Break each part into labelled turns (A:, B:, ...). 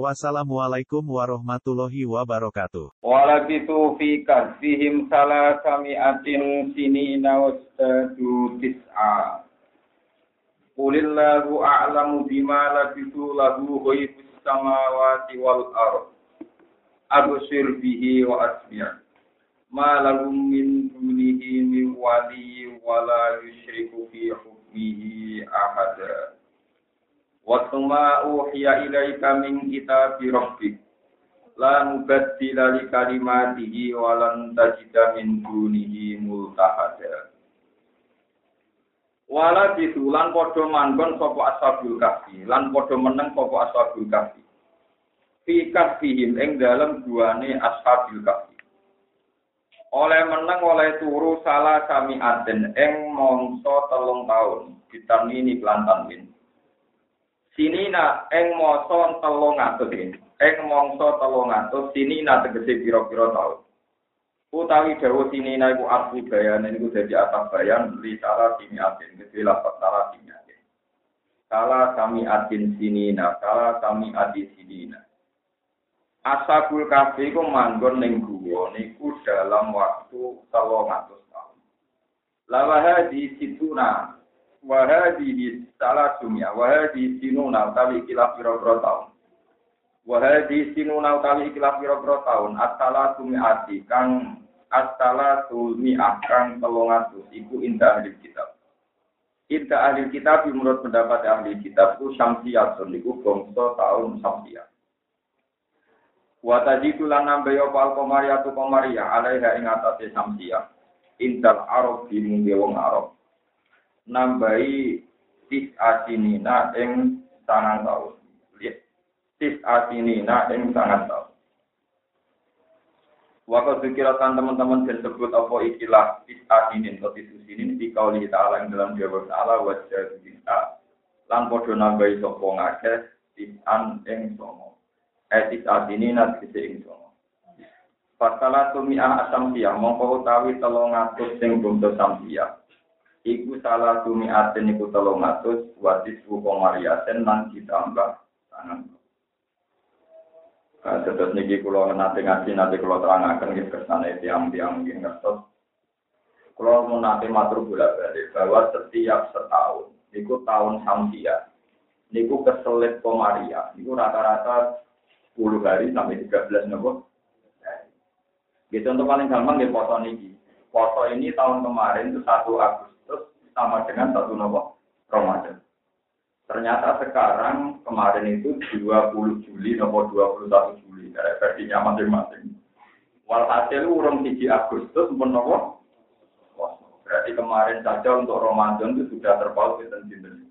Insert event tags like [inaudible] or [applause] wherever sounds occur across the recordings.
A: Wassalamualaikum warahmatullahi wabarakatuh.
B: Walabitu fi kasfihim salasami'atin sinina wastadu tis'a. Qulillahu a'lamu bima labitu lahu ghaibus samawati wal ard. Absir bihi wa asmi' ma lahum min dunihi min wali wa la yushriku fi hukmihi ahada. Watuma uhiya ilaika min kitabi rabbik. La mubaddila li kalimatihi wa lan tajida min dunihi multahada. Wala disulan padha manggon sapa ashabul kahfi, lan padha meneng sapa ashabul kahfi. Fi kahfihim ing dalem duane ashabul kahfi. Oleh meneng oleh turu salah sami aden ing mongso telung taun, ditamini kelantan min. Sinina ing masa telung atus ing mangsa telung atus sinina tegese pira-pira taun utawi dawuh sinina iku arti bayane niku dadi atap bayan li salah sini atin gede lapat salah sini atin salah kami atin sinina salah kami adi sinina Asabul kafe ku manggon ning guwa niku dalam waktu telung atus tahun. Lawaha di situna wahadi salah sumya wahadi sinuna utawi ikilah pira-pira taun. Wahadi sinuna utawi ikilah pira-pira taun. Asala ati kang asala tumi kang telung iku indah ahli kitab. Inta ahli kitab menurut pendapat ahli kitab itu syamsiyatun iku bangsa tahun syamsiyah. Wa tajidu lan nambahi apa al-qamariyatu qamariyah alaiha ing atase syamsiyah. Intal arab di mungge wong Arab nambahi tis asinina ing tangan tahun. Tis asinina ing tangan tahun. Waktu dikirakan teman-teman disebut apa ikilah tis asinin atau tis usinin di kauli ta'ala yang dalam jawab ta'ala wajah bisa lan podo nambahi sopo ngakeh tis an ing somo. Eh tis asinina tis ing somo. Fatala tumi'ah asam siya, mongko utawi telung atus sing bumdo samsiya iku salah tumi aten iku telung atus watis buko mariaten lan ditambah tangan. Nah, terus niki kulo nanti ngaji nanti kulo terangaken gitu ke sana tiang-tiang nggih ngertos. Kulo mau nanti matur bolak balik bahwa setiap setahun, niku tahun samsia, niku keselit komaria, niku rata-rata 10 hari sampai 13 nopo. Gitu untuk paling gampang di foto niki. Foto ini tahun kemarin itu 1 Agustus sama dengan satu nopo Ramadan. Ternyata sekarang kemarin itu 20 Juli nopo 21 Juli dari versinya masing-masing. Walhasil urung 3 Agustus pun nopo Berarti kemarin saja untuk Ramadan itu sudah terpaut di sinten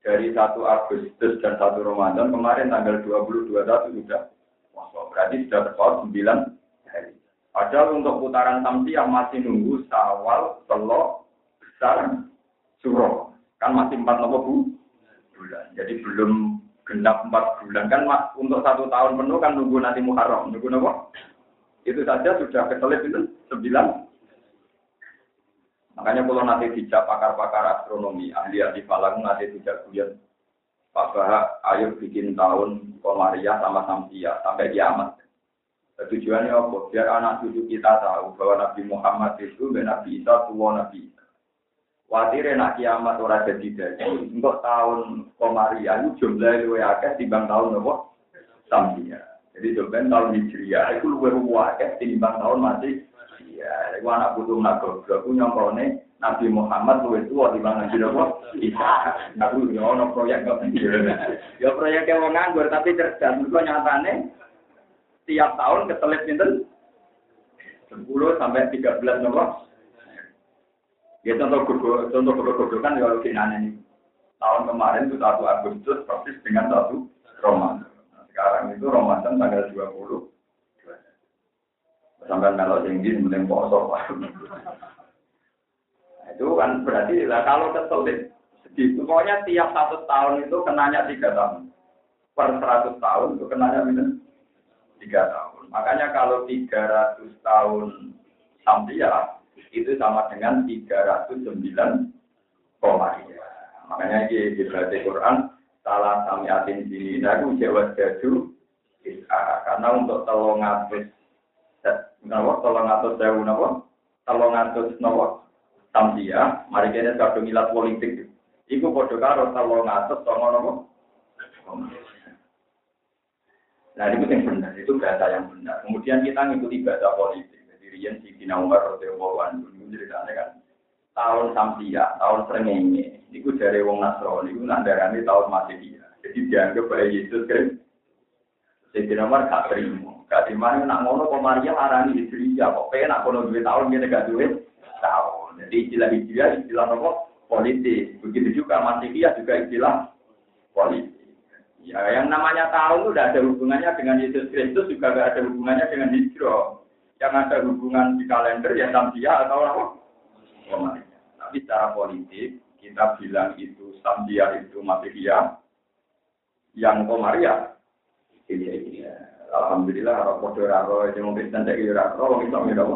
B: Dari 1 Agustus dan 1 Ramadan kemarin tanggal 22 sudah berarti sudah terpaut 9 hari. Padahal untuk putaran yang masih nunggu sawal, telok, besar, suro. Kan masih empat nopo bu bulan. Jadi belum genap empat bulan kan untuk satu tahun penuh kan nunggu nanti Muharram. Nunggu nopo? Itu saja sudah keselip itu sembilan. Makanya kalau nanti dijak pakar-pakar astronomi, ahli-ahli falak nanti dijak kuliah Pak Bahak, ayo bikin tahun Komariah sama Samsia sampai kiamat. Tujuannya apa? Biar anak cucu kita tahu bahwa Nabi Muhammad itu Nabi Isa, tua Nabi Isa. Watire nak kiamat ora jadi jadi. Untuk tahun Komaria itu jumlah luwe akeh timbang tahun nopo Samsia. Jadi jumlah tahun Hijriah itu luwe akeh timbang tahun masih Iya, itu anak butuh nak goblok. Aku nyongkone Nabi Muhammad luwe tua timbang Nabi nopo Isa. Aku yo ono proyek kok. Ya proyek yang nganggur tapi cerdas. Mergo nyatane tiap tahun keselip pinten 10 sampai 13 nopo Ya contoh goblok, contoh goblok kan ya kinane ini. Tahun kemarin itu satu Agustus persis dengan satu Ramadan. Nah, sekarang itu Ramadan tanggal 20. Sampai melok tinggi, mending poso. itu kan berarti lah kalau kesulit segitu. Pokoknya tiap satu tahun itu kenanya tiga tahun. Per seratus tahun itu kenanya minus tiga tahun. Makanya kalau tiga ratus tahun sampai itu sama dengan tiga ratus sembilan koma Makanya di, di Quran salah sami atin sini naku jawab jaju karena untuk tolong ngatus Napa tolong atus sewu napa? Tolong atus napa? Tamsia, mari kita kadung ilat politik. Iku padha karo tolong atus songo napa? Nah, itu yang benar, itu bahasa yang benar. Kemudian kita ngikuti bahasa politik. Rian si Dina Umar Rasulullah Wan ceritanya kan tahun Samsia, tahun Srengenge. Itu dari Wong Nasrani, itu nandarani tahun Masehi. Jadi dianggap bahwa Yesus kan. Sayyidina Umar gak terima. Gak di mana nak ngono kok Maria arani Hijriah kok pengen nak kono duit tahun dia gak duit tahun. Jadi istilah Hijriah istilah apa? Politik. Begitu juga Masihiyah juga istilah politik. Ya, yang namanya tahun itu tidak ada hubungannya dengan Yesus Kristus juga tidak ada hubungannya dengan Hijrah. Yang ada hubungan di kalender ya Samsia atau apa? Komariah. Tapi secara politik kita bilang itu Samsia itu Masihiyah, yang Komariah ini ya. Alhamdulillah ora padha ora ro sing wong Kristen sak ora ro wong Islam ya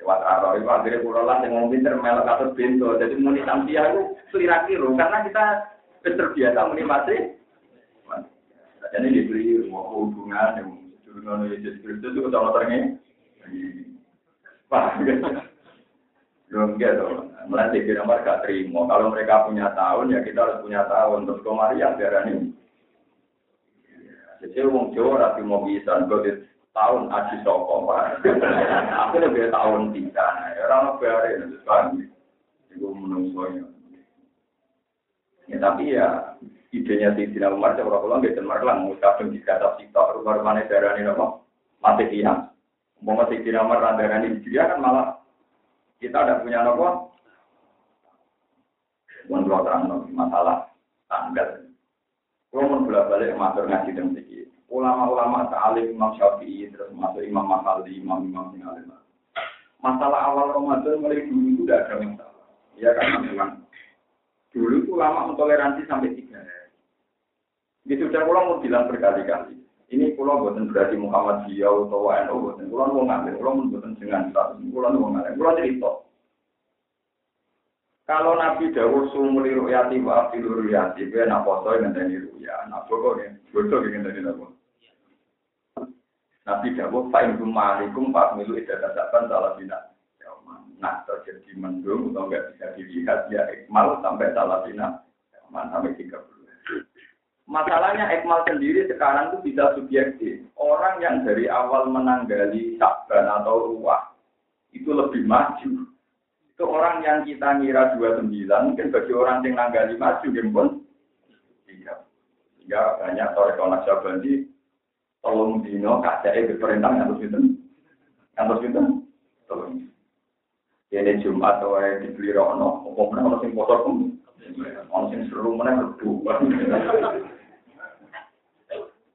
B: Lewat aro itu akhirnya pulau lah yang ngomong pinter melok atau bento. Jadi muni samsia itu selira kiro karena kita terbiasa muni mati. Jadi diberi hubungan yang hubungan Yesus Kristus itu sama terengnya. Wah, belum gitu. Melatih di nomor gak terima. Kalau mereka punya tahun ya kita harus punya tahun. Terus kemarin darah ini jadi wong Jawa rapi mau bisa, gue tahun aji soko, Aku lebih tahun tiga, ya orang biarin, itu kan. Itu menungsonya. Ya tapi ya idenya di Dina Umar, orang ulang, gitu, Umar lah, ngucapin di kata sitok, rumah-rumahnya darah ini apa? Mati dia. Mau mati Dina Umar, darah ini dia kan malah kita ada punya apa? Menurut terang masalah tanggal. Kalau mau bolak balik matur ngaji dan sedikit. Ulama-ulama ta'alim Imam Syafi'i terus masuk Imam Mahali, Imam-imam yang alim. Masalah awal Ramadan mulai dulu itu tidak ada masalah. Ya karena memang dulu ulama mentoleransi sampai tiga hari. Di sudah pulang mau bilang berkali-kali. Ini pulau buatan berarti Muhammad Ziyau atau WNO buatan. Pulau mau ngambil, pulau mau buatan dengan status. Pulau mau ngambil, pulau cerita. Kalau Nabi Dawud sumuli ru'yati wa afilu ru'yati, gue nak poso yang ngenteni ru'ya, nak pokok ya, bodoh yang ngenteni apa. Nabi Dawud, fa'in kumalikum pak milu idadah saban salah bina. Nah, terjadi mendung, atau enggak bisa dilihat, ya ikmal sampai salah bina, sampai 30. Masalahnya Ekmal sendiri sekarang itu bisa subjektif. Orang yang dari awal menanggali sabban atau ruah, itu lebih maju itu orang yang kita ngira 29, mungkin bagi orang yang nanggali maju, pun tiga. Sehingga banyak sore konak di tolong dino, kacai perintah yang harus itu. Harus itu, tolong. Ini Jumat, atau dibeli rono, orang yang kotor orang yang seru.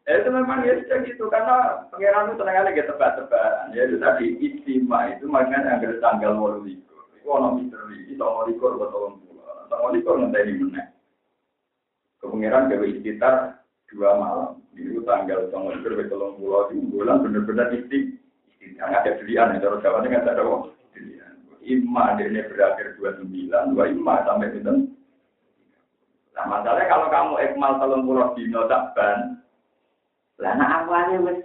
B: Ya, itu memang ya sudah gitu. Karena pengiran itu tenang aja tebak-tebakan. Ya itu tadi istimewa itu makanya yang tanggal walu ono misteri, iso mau likur buat pulau, atau mau likur nanti di mana. Kepengiran gawe sekitar dua malam, itu tanggal tolong likur buat tolong pulau. Di bulan bener-bener isti, yang ada pilihan, itu harus jawabnya nggak ada kok. Ima ini berakhir dua sembilan, dua ima sampai itu. Nah masalahnya kalau kamu ekmal tolong pulau di notakban, lah awalnya wes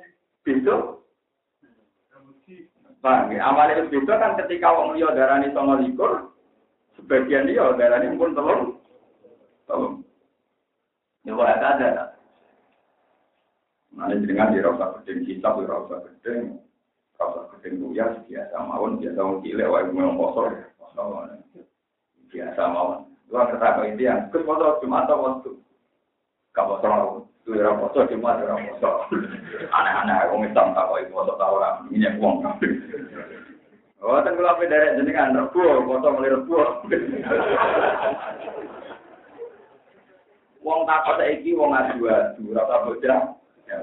B: Paham ya? Awalnya itu kan ketika wong liya darani songo likur, sebagian dia darani pun telung. Telung. Ya kok ada. Nah, ini dengan di rasa gedeng kitab, di rasa gedeng, rasa gedeng buya, biasa mawon, biasa mau gile, wae mau kosor, biasa mawon. Luar kata itu yang, kus foto cuma atau waktu, kau itu orang foto cuma orang foto. [laughs] Aneh-aneh, aku Islam tak kau itu foto tahu orang minyak uang. Oh, kan kalau apa dari jenengan rebu, foto mulai rebu. [laughs] Wong tak kota iki wong adu adu, rasa bocah. Ya,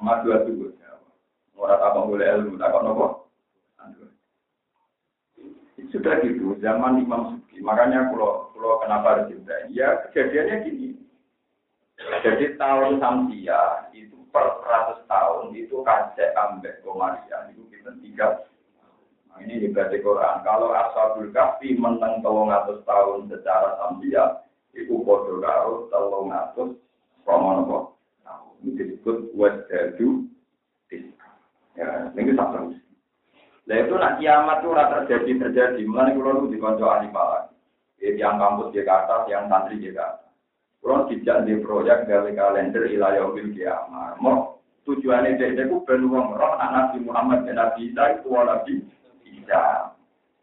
B: adu adu bocah. Orang tak boleh ilmu, tak nopo. Sudah gitu, zaman Imam Suki. Makanya kalau kalau kenapa harus cinta? Ya kejadiannya gini. Jadi tahun Samsia itu per 100 tahun itu kacek ambek Komarian itu kita tiga. Nah, ini juga di Quran. Kalau Ashabul Kahfi menang telung atus tahun secara Samsia itu bodoh karo telung atus Romonopo. Nah, ini disebut wajadu Ya, ini terus. Nah itu nak kiamat itu rata terjadi terjadi. Mulai kalau itu di konco ahli malah. Yang kampus Jakarta, yang santri Jakarta. Kalau tidak di proyek dari kalender ilayah bil kiamat. Mau tujuannya dia itu perlu roh Nabi Muhammad dan Nabi Isa itu Nabi Isa.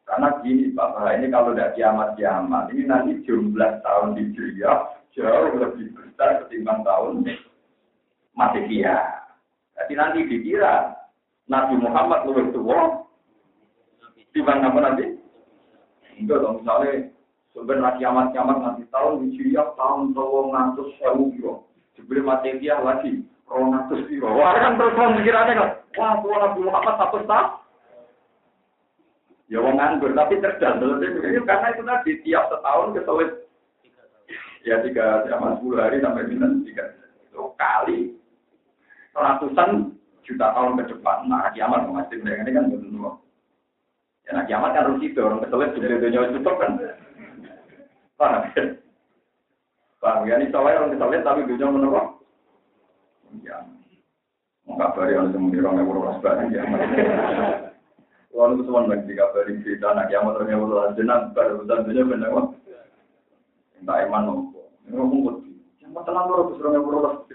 B: Karena gini Bapak, ini kalau tidak kiamat-kiamat, ini nanti jumlah tahun di Jaya jauh lebih besar ketimbang tahun Masekia. Jadi nanti dikira Nabi Muhammad lebih tua Timbang apa nanti? Enggak dong, misalnya sebenarnya kiamat-kiamat nanti tahun Hijriah tahun tahun ngatus sewu biro. Sebelum Masehiah lagi, tahun ngatus biro. Wah kan terus orang pikirannya kan, wah tua Nabi Muhammad satu tahun. Ya wong nganggur, tapi cerdas. Karena itu tadi tiap setahun kesulit. Ya tiga, sama sepuluh hari sampai minus tiga. Itu kali ratusan juta tahun ke depan. Nah, kiamat masih ini kan benar Ya, nah kiamat kan itu, orang keselit juga dunia tutup kan. Paham ya? Paham ya, ini orang keselit tapi dunia menurut. Ya, mau kabari orang yang berulas barang ya. Itu semua lagi yang jenang, baru iman ini. Yang tenang orang yang.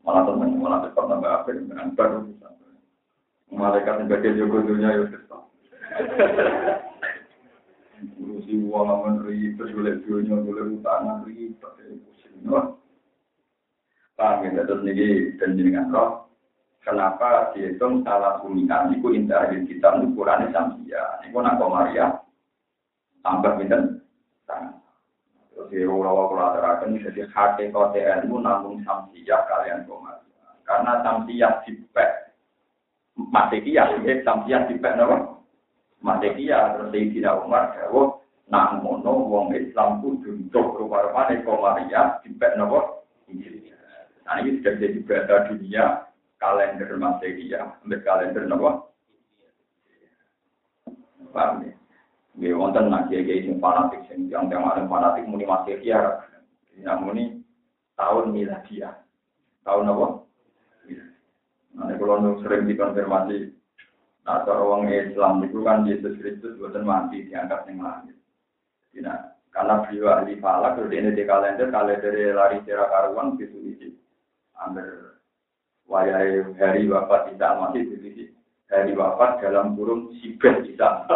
B: Malah teman, malah cepat akhir dengan baru. Malaikat yang bagian jogo dunia ya Ngurusi uang aman ribet, boleh dunia, boleh utangan ribet, pusing. Paham ya, terus ini dan jenengan roh. Kenapa dihitung salah sumikan itu indah kita ukurannya samsia. Ini nak Maria tambah minten Terus ya ulawa kula aturaken jadi hakikat ilmu namun samsia kalian komaria. Karena samsia dipek Masekiah, ya samsia dipek napa? Masekia terus Sayyidina Umar jawab nak ngono wong Islam kudu untuk rupa-rupane Komaria dipek nopo Injil. Nah ini sudah jadi berita dunia kalender Masekia, ambil kalender nopo. Paham ya? Nggih wonten nak kiai sing fanatik sing yang yang ada fanatik muni Masekia. Nah muni tahun miladiah. Tahun apa? Nah, kalau sering dikonfirmasi Nah, kalau orang Islam itu kan Yesus Kristus bukan mati diangkat yang langit. Nah, karena beliau ahli falak, kalau ini di kalender, kalender lari cerah karuan gitu isi. Ambil wayai hari wafat Isa masih itu Hari wafat dalam kurung sibet Isa.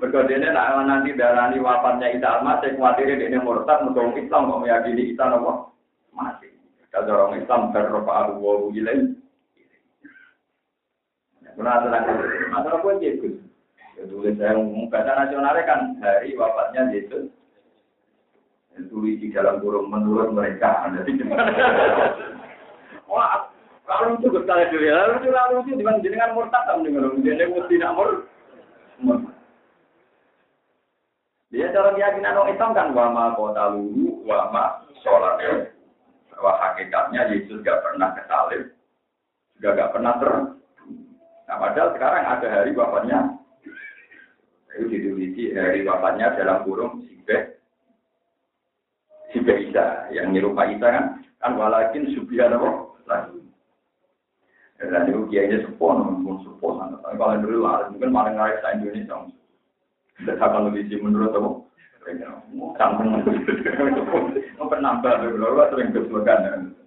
B: Berkode [laughs] ini nak nanti darani wafatnya Isa masih khawatir ini murtad untuk Islam mau meyakini Isa nopo masih. Kalau orang Islam berrofa abu ilaih Menurut aku, masalah pun Yesus. Tulis saya bahasa nasionalnya kan hari wafatnya Yesus. Tulis di dalam kurung menurut mereka. [laughs] Jadi Wah, kalau itu berkali dulu ya, lalu lalu itu dengan jenengan murtad dengan jenengan mesti tidak mur. Dia cara keyakinan orang Islam kan wama kota lulu, wama sholat. Bahwa hakikatnya Yesus gak pernah kesalib, juga gak pernah ter Nah, padahal sekarang ada hari wafatnya. Itu ditulisi hari wafatnya dalam kurung Sibe. Sibe Isa. Yang nyerupa Isa kan. Kan walakin apa? Lagi. Dan itu kiainya sepuh, namun sepuh. Tapi kalau dulu lah, mungkin malah ngaris Indonesia. Tidak akan lebih menurut apa? Campur. Mau penambah, kalau sering kesempatan.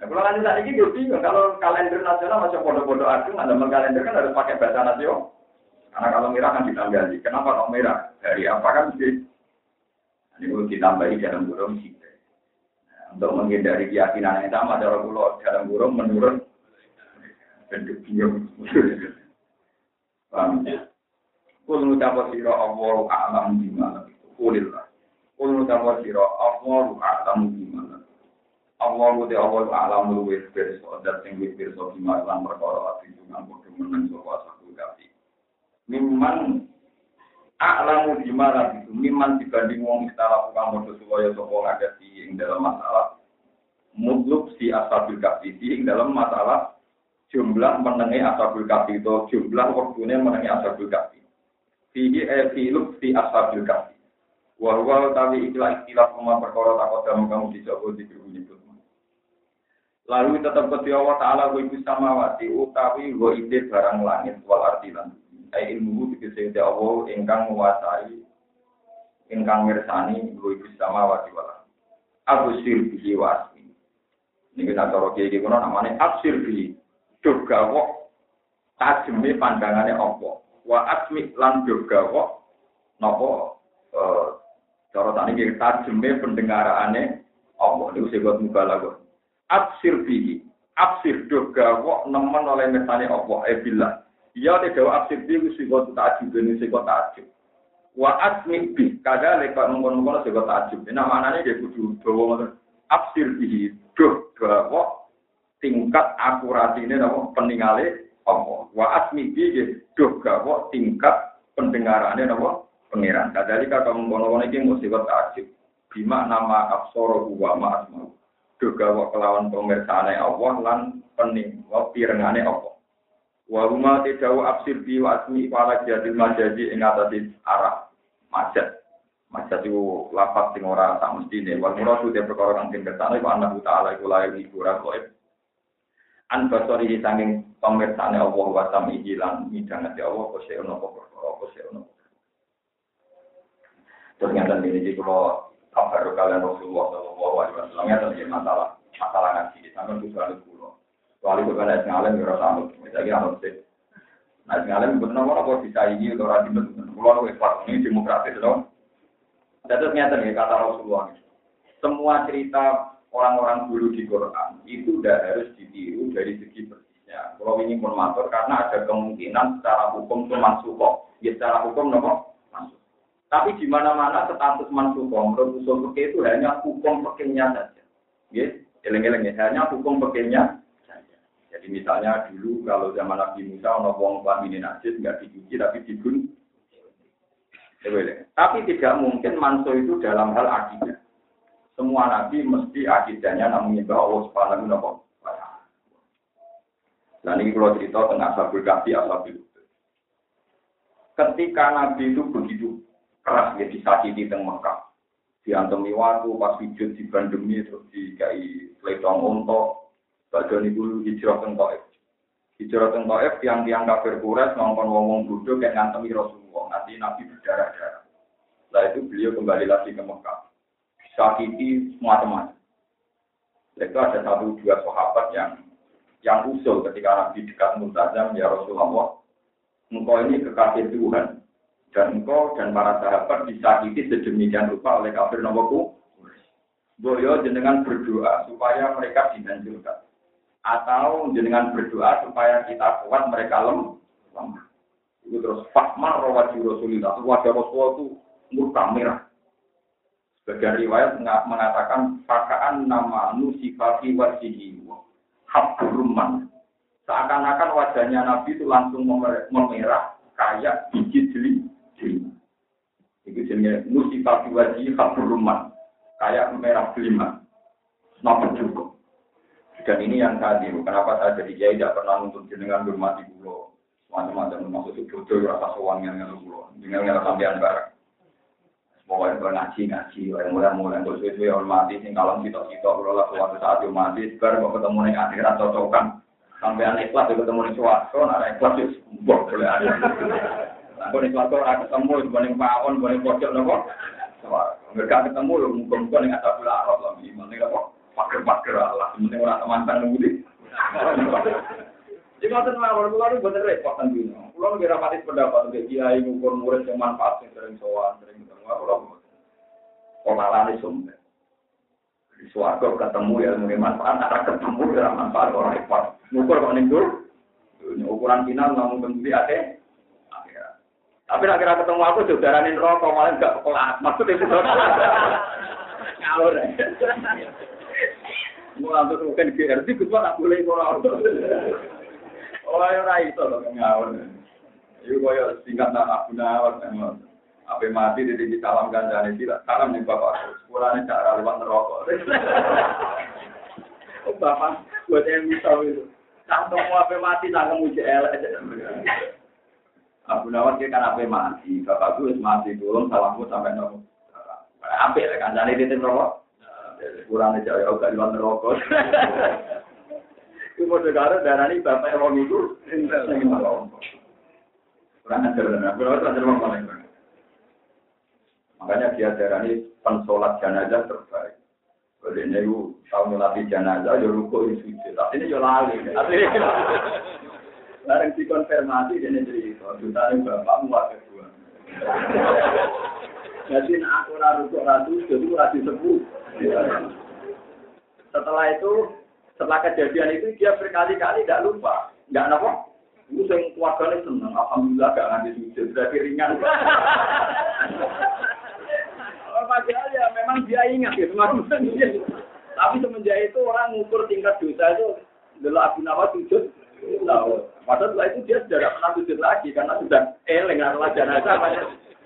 B: Nah, kalau nanti saat ini bingung, kalau kalender nasional masih bodoh-bodoh agung, ada kalender kan harus pakai bahasa nasional. Karena kalau merah kan ditambahi. Kenapa kok merah? Dari apa kan mesti? Ini perlu ditambahi dalam burung sih. Nah, untuk menghindari keyakinan yang sama, cara pulau dalam burung menurun. Bentuk bingung. Paham ya? Kul ngucapa sira Allah a'lam bima Kulillah. Kul ngucapa sira Allah a'lam bima Allah uti Allah alam luwih pirsa dat sing wis pirsa bima lan perkara ati dengan padha meneng sapa ashabul kafi. Mimman a'lamu bima itu mimman dibanding wong istilah kang padha supaya sapa ngadati ing dalam masalah mutluk si ashabul kafi ing dalam masalah jumlah menengi ashabul kafi itu jumlah waktune menengi ashabul kafi. Fihi e filuk si ashabul kafi. Wahwa utawi ikilah istilah koma perkara takut kamu kamu dijawab di itu. Lalu tetap ketua Allah Ta'ala wa ibu samawati utawi wa ide barang langit wal arti lan. Ai ilmu dikese Allah ingkang menguasai ingkang mirsani wa ibu samawati wal Abu sir bihi wa asmi. Ini kita cara kiai kuno namanya absir bihi. Juga wok tajeme pandangane Allah. Wa asmi lan juga wok nopo eh cara tani tajeme pendengarane Allah. Ini sebut mubalaghah absir bihi. Absir do gawok nemen oleh mesane Allah. E billah. Ya te gawa absir bihi sing kok takjub ini sing kok takjub wa asmi bi kada lek ngono-ngono sing kok takjub nah manane dia kudu dawa ngoten. Absir bihi do gawok tingkat akuratine napa peningale Allah. Wa asmi bihi do gawok tingkat pendengarane napa pangeran. Kadali kata ngono-ngono iki kok takjub bima nama absoro wa ma juga wa kelawan pemirsane Allah lan pening wa pirengane Allah. Wa huma tidawu absir bi wa asmi wala jadil majadi ing atase arah majad. Majad itu lapat sing ora tak mestine. Wal muradu te perkara kang den kersane wa annahu ta'ala iku layak iku ora koib. An basori sanging pemirsane Allah wa samihi lan midhangate Allah kose ono perkara kose ono. Ini jadi kalau kabar kalian Rasulullah Shallallahu Alaihi Wasallam ya tentang masalah masalah ngaji di sana itu selalu pulau. Soalnya itu kan ngalim ya rasa anut, misalnya anut sih. Nah benar benar kok bisa ini atau rajin betul pulau itu ikhlas ini demokratis dong. Jadi ternyata nih kata Rasulullah semua cerita orang-orang dulu di Quran itu udah harus ditiru dari segi persisnya. Kalau ini pun karena ada kemungkinan secara hukum itu masuk kok. Ya secara hukum nopo tapi di mana-mana status mansukoh menurut usul itu hanya hukum fikihnya saja. Ya, eleng-eleng ya, hanya hukum fikihnya saja. Jadi misalnya dulu kalau zaman Nabi Musa ono wong ini najis nggak dicuci tapi dibun. Tapi tidak mungkin mansuh itu dalam hal akidah. Semua nabi mesti akidahnya namanya bahwa Allah Subhanahu wa taala. Dan ini kalau cerita tentang Ashabul Kahfi, Ashabul Ketika Nabi itu begitu keras ya disakiti teng Mekah. Diantemi waktu pas sujud di bandemi terus dikai letong unta. Badan ibu hijrah teng Taif. Hijrah teng Taif tiang-tiang kafir Quraisy ngomong ngomong bodoh kayak ngantemi Rasulullah. Nanti Nabi berdarah-darah. Setelah itu beliau kembali lagi ke Mekah. Sakiti semua Itu ada satu dua sahabat yang yang usul ketika Nabi dekat Muntazam ya Rasulullah. Engkau ini kekasih Tuhan dan engkau dan para sahabat disakiti sedemikian rupa oleh kafir nomorku. Boyo jenengan berdoa supaya mereka dihancurkan. Atau jenengan berdoa supaya kita kuat mereka lemah. Itu terus fakmar rawati Rasulullah. Wajah Rasulullah itu murka merah. Sebagian riwayat mengatakan fakaan nama nusifati wasihi habruman. Seakan-akan wajahnya Nabi itu langsung memerah kayak biji jeli itu jenisnya musibah wajib kabur rumah. Kayak merah kelima. Napa cukup. Dan ini yang tiru. Kenapa saya jadi kiai tidak pernah untuk jenengan hormati pulau. Macam-macam maksud itu bodoh rasa sowan yang ngelu pulau. Dengan ngelu sampean bareng. Pokoknya kalau ngaji ngaji, yang mulai-mulai untuk sesuai hormati, sing kalau kita kita kalau lah suatu saat yang mati, sekarang mau ketemu nih akhirat cocokan, sampean ikhlas ketemu nih suatu, ada ikhlas itu boleh ada. Nih suatu orang ketemu, dibanding pawon, dibanding pojok nopo. Mereka ketemu, muka-muka nih nggak tahu lah, Allah gimana nopo. Pager-pager Allah, sementing orang teman nunggu. Jadi ngotot mawon, keluar itu bener repot kan dulu. Pulau nggak rapati pendapat, nggak kiai ngukur murid yang manfaat, yang sering sowan, sering ketemu. Pemalan itu sumber. Di suarga ketemu ya mungkin manfaat, ada ketemu ya manfaat orang repot. Ngukur kok nih ukuran final namun bentuk ada tapi nak kira ketemu aku jodaranin rokok malah enggak kelas. Maksudnya itu [laughs] ngalur. Mau ngantuk mungkin GRT, gue tak boleh ngawur. Oh, ya ora iso ngawur. Iku koyo singkat nak Abu Nawar memang. Apa mati di di salam ganjane sila. Salam nih bapak. Sepulane cara lewat neraka. [laughs] Oh bapak, buat yang bisa itu. Tak mau apa mati tak kemuji elek. Abu Nawar dia kan apa mati. Bapak gue mati dulu salamku sampai nopo. Ambil kan jadi di neraka. Kurang aja ya gak lewat neraka. Itu mau negara darah ini bapak yang itu. Kurang ajar benar. Kurang ajar paling Makanya dia darah ini pensolat jenazah terbaik. Kalau ini itu tahu ngelatih jenazah, ya ruko sujud. Tapi ini ya lali. Barang dikonfirmasi, ini jadi juta ini bapakmu wakil kedua. Jadi aku ragu ratu, jadi ratu sepuh. Setelah itu setelah kejadian itu dia berkali-kali tidak lupa, nggak apa. Itu yang keluarganya senang, alhamdulillah gak ngambil sujud, berarti ringan. oh, padahal ya memang dia ingat maksudnya. Tapi semenjak itu orang ngukur tingkat dosa itu adalah Abu Nawas sujud. Tahu. Padahal setelah itu dia sudah tidak pernah sujud lagi karena sudah eleng adalah jenazah.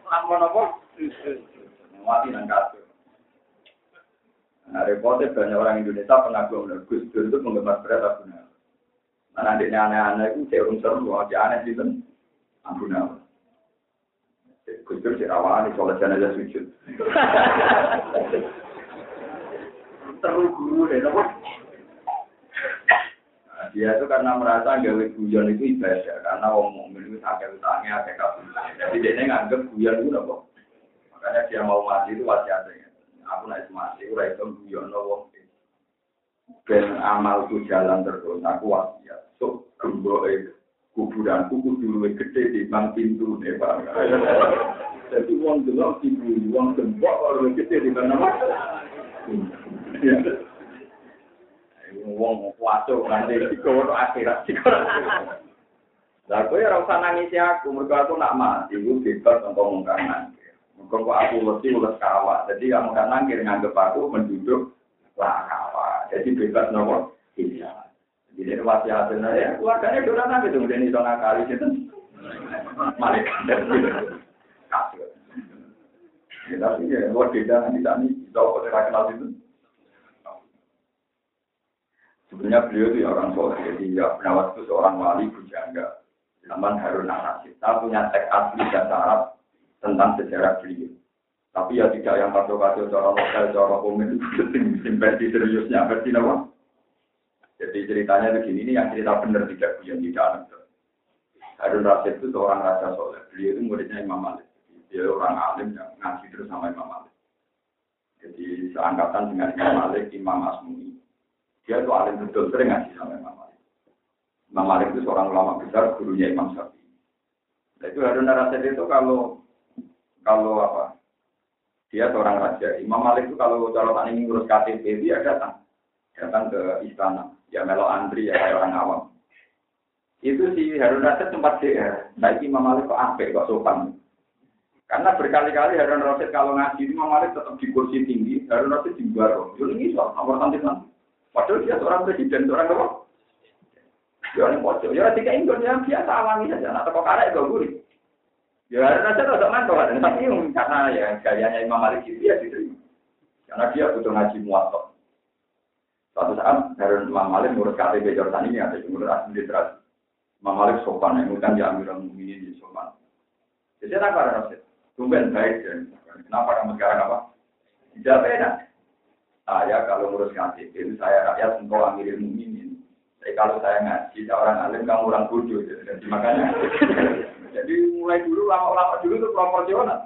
B: Lampon apa? Mati dan kasur. Nah, repotnya banyak orang Indonesia pengagum Gus Dur itu penggemar berat Nawal. Mana adiknya aneh-aneh itu saya urung seru, aja aneh sih kan Abu Nawal. Gus Dur si rawan, sholat jenazah sujud. [laughs] Terus guru deh. Nah, dia itu karena merasa gawe guyon itu ibadah, karena orang mukmin itu sakit utangnya, sakit kabur. Jadi dia nganggep guyon itu nopo. Makanya dia mau mati itu wasiatnya. Aku naik mati, ora itu guyono wong. Ben amalku jalan terus aku wasiat. So kudu luwih gede di bang pintu ne Pak. Jadi wong delok ibu wong gembok luwih gede di bang apa wong kuaco nanti dikono akhirat Lah kowe ora usah nangisi aku, mergo aku nak mati, iku bebas ngomong kanan. Mungkin kok aku mesti ulas kawah. Jadi kamu kan nangkir nganggep aku menduduk lah kawah. Jadi bebas nomor iya. Jadi hasilnya ya. Keluarganya udah nanti tuh. Jadi itu kali itu. Malaikat. Kasih. Ya, tapi ya, luar beda di sana. Tahu kok kenal itu. Sebenarnya beliau itu orang soleh, jadi ya penawas itu seorang wali bujangga. Zaman Harun Nasir. Kita punya teks asli dan Arab tentang sejarah beliau. Tapi ya tidak yang kacau-kacau cara lokal, cara komen [laughs] versi seriusnya, versi apa? Jadi ceritanya begini, ini yang cerita benar tidak yang tidak ada. Harun Rasid itu seorang raja soleh. Beliau itu muridnya Imam Malik. Dia orang alim yang ngaji terus sama Imam Malik. Jadi seangkatan dengan Imam Malik, Imam Asmuni. Dia itu alim betul, sering ngaji sama Imam Malik. Imam Malik itu seorang ulama besar, gurunya Imam Syafi'i. Nah, itu Harun Rasid itu kalau kalau apa? Dia seorang raja. Imam Malik itu kalau calotan ini ngurus KTP dia datang. Datang ke istana. Ya melo antri ya kayak orang awam. Itu si Harun Rasid sempat CR nah Imam Malik kok apik kok sopan? Karena berkali-kali Harun Rasid kalau ngaji Imam Malik tetap di kursi tinggi Harun Rasid di baro jadi ini soal nomor nanti padahal dia seorang presiden seorang apa Ya, ini pojok. Ya, tiga ingin ya biasa alami saja. Nah, toko karek itu gurih. Ya rasa rasa mantap kan, tapi karena ya gayanya Imam Malik itu ya diterima. Karena dia butuh ngaji muatok. Suatu saat Harun Imam Malik ngurus KTP Jordan ini ada ngurus asli literasi. Imam Malik sopan, yang kan ya Amirul Mukminin di sopan. Jadi apa Rasul? Tumben baik dan kenapa kamu sekarang apa? Tidak beda. Saya kalau ngurus KTP saya rakyat engkau Amirul Mukminin. Tapi kalau saya ngaji orang alim kamu orang bodoh. Jadi makanya Jadi mulai dulu lama-lama dulu itu proporsional.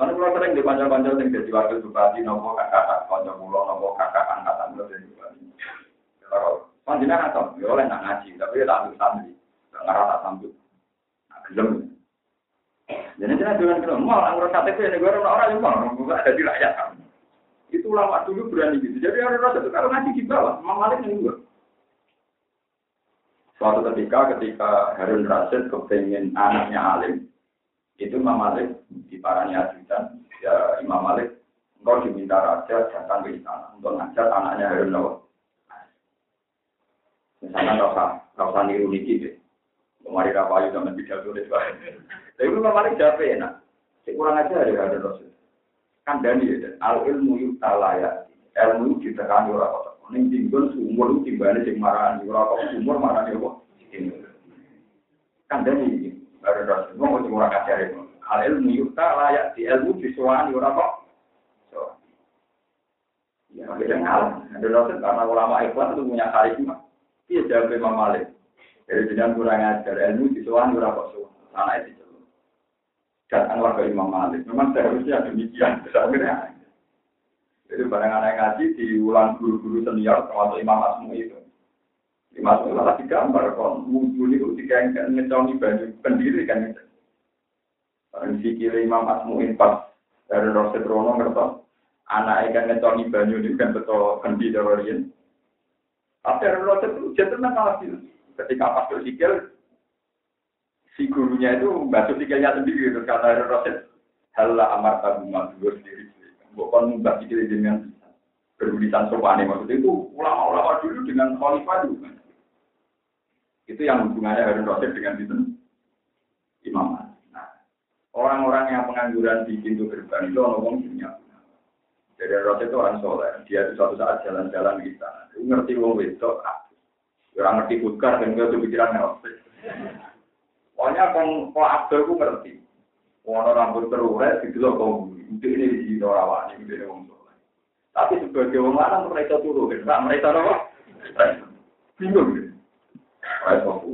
B: Mana kalau sering di panjang-panjang yang jadi wakil bupati, nopo kakak, panjang pulau, nopo kakak, angkatan lo jadi bupati. Kalau panjangnya atau ya oleh nak ngaji, tapi ya tak santri, tak ngerasa sambut. Nah, gelem. Jadi jangan dengan gelem, mau orang ngurus KTP, ini gue orang yang mau, di rakyat kan. Itu lama dulu berani gitu. Jadi orang rasa itu kalau ngaji di bawah, Imam Malik yang gue. Suatu ketika ketika Harun Rasid kepengen anaknya alim, itu Imam Malik di parani ya Imam Malik Engkau diminta raja datang ke istana untuk ngajak anaknya Harun Nawawi. Misalnya rasa rasa niru niki deh. Kemarin apa aja sama tidak tulis Tapi itu kemarin siapa enak. Si kurang aja ada ada Rasul. Kan Dani ya, al ilmu yuk talaya. Ilmu ditekan ora kok. Ning tinggal sumur timbane sing marani ora kok sumur marani kok. Kan Dani ada Rasul. Mau sing ora kajare. Al ilmu yuk talaya di ilmu disuwani ora kok. Ya, beda ngalah. Ada Rasul karena ulama ikhlas itu punya karisma. Iya jawab Imam Malik. Jadi jangan kurang ajar ilmu di soal kurang kok soal. Anak itu celur. Datang warga Imam Malik. Memang seharusnya demikian. Akhirnya. Jadi barang anak ngaji diulang guru-guru senior termasuk Imam Asmu itu. Imam Asmu malah digambar kon wudhu itu tiga yang ngecongi baju pendiri kan itu. Barang sikil Imam Asmu pas dari Roset Rono ngertos anak ikan ngecongi banyu ini kan betul kendi terorin. Tapi ada Roset itu jangan malah bilang ketika pas bersikil, si gurunya itu basuh sikilnya sendiri terus kata Rasul Halla amar tabu gue sendiri. Bukan mbak sikil dengan berulisan sopan maksudnya itu ulama-ulama dulu dengan khalifah juga itu yang hubungannya Harun Rasul dengan itu imam nah, orang-orang yang pengangguran di pintu gerbang itu ngomong punya jadi Rasul itu orang soleh. Dia itu suatu saat jalan-jalan di sana ngerti wong wedok Orang ngerti bukar dan gak pikiran ngerti. Pokoknya kok abdul ku ngerti. Orang rambut terurai gitu loh kau Itu ini di orang ini ini orang Tapi sebagai orang lanang mereka turun, kan? Mereka apa? Bingung gitu. Kayak aku.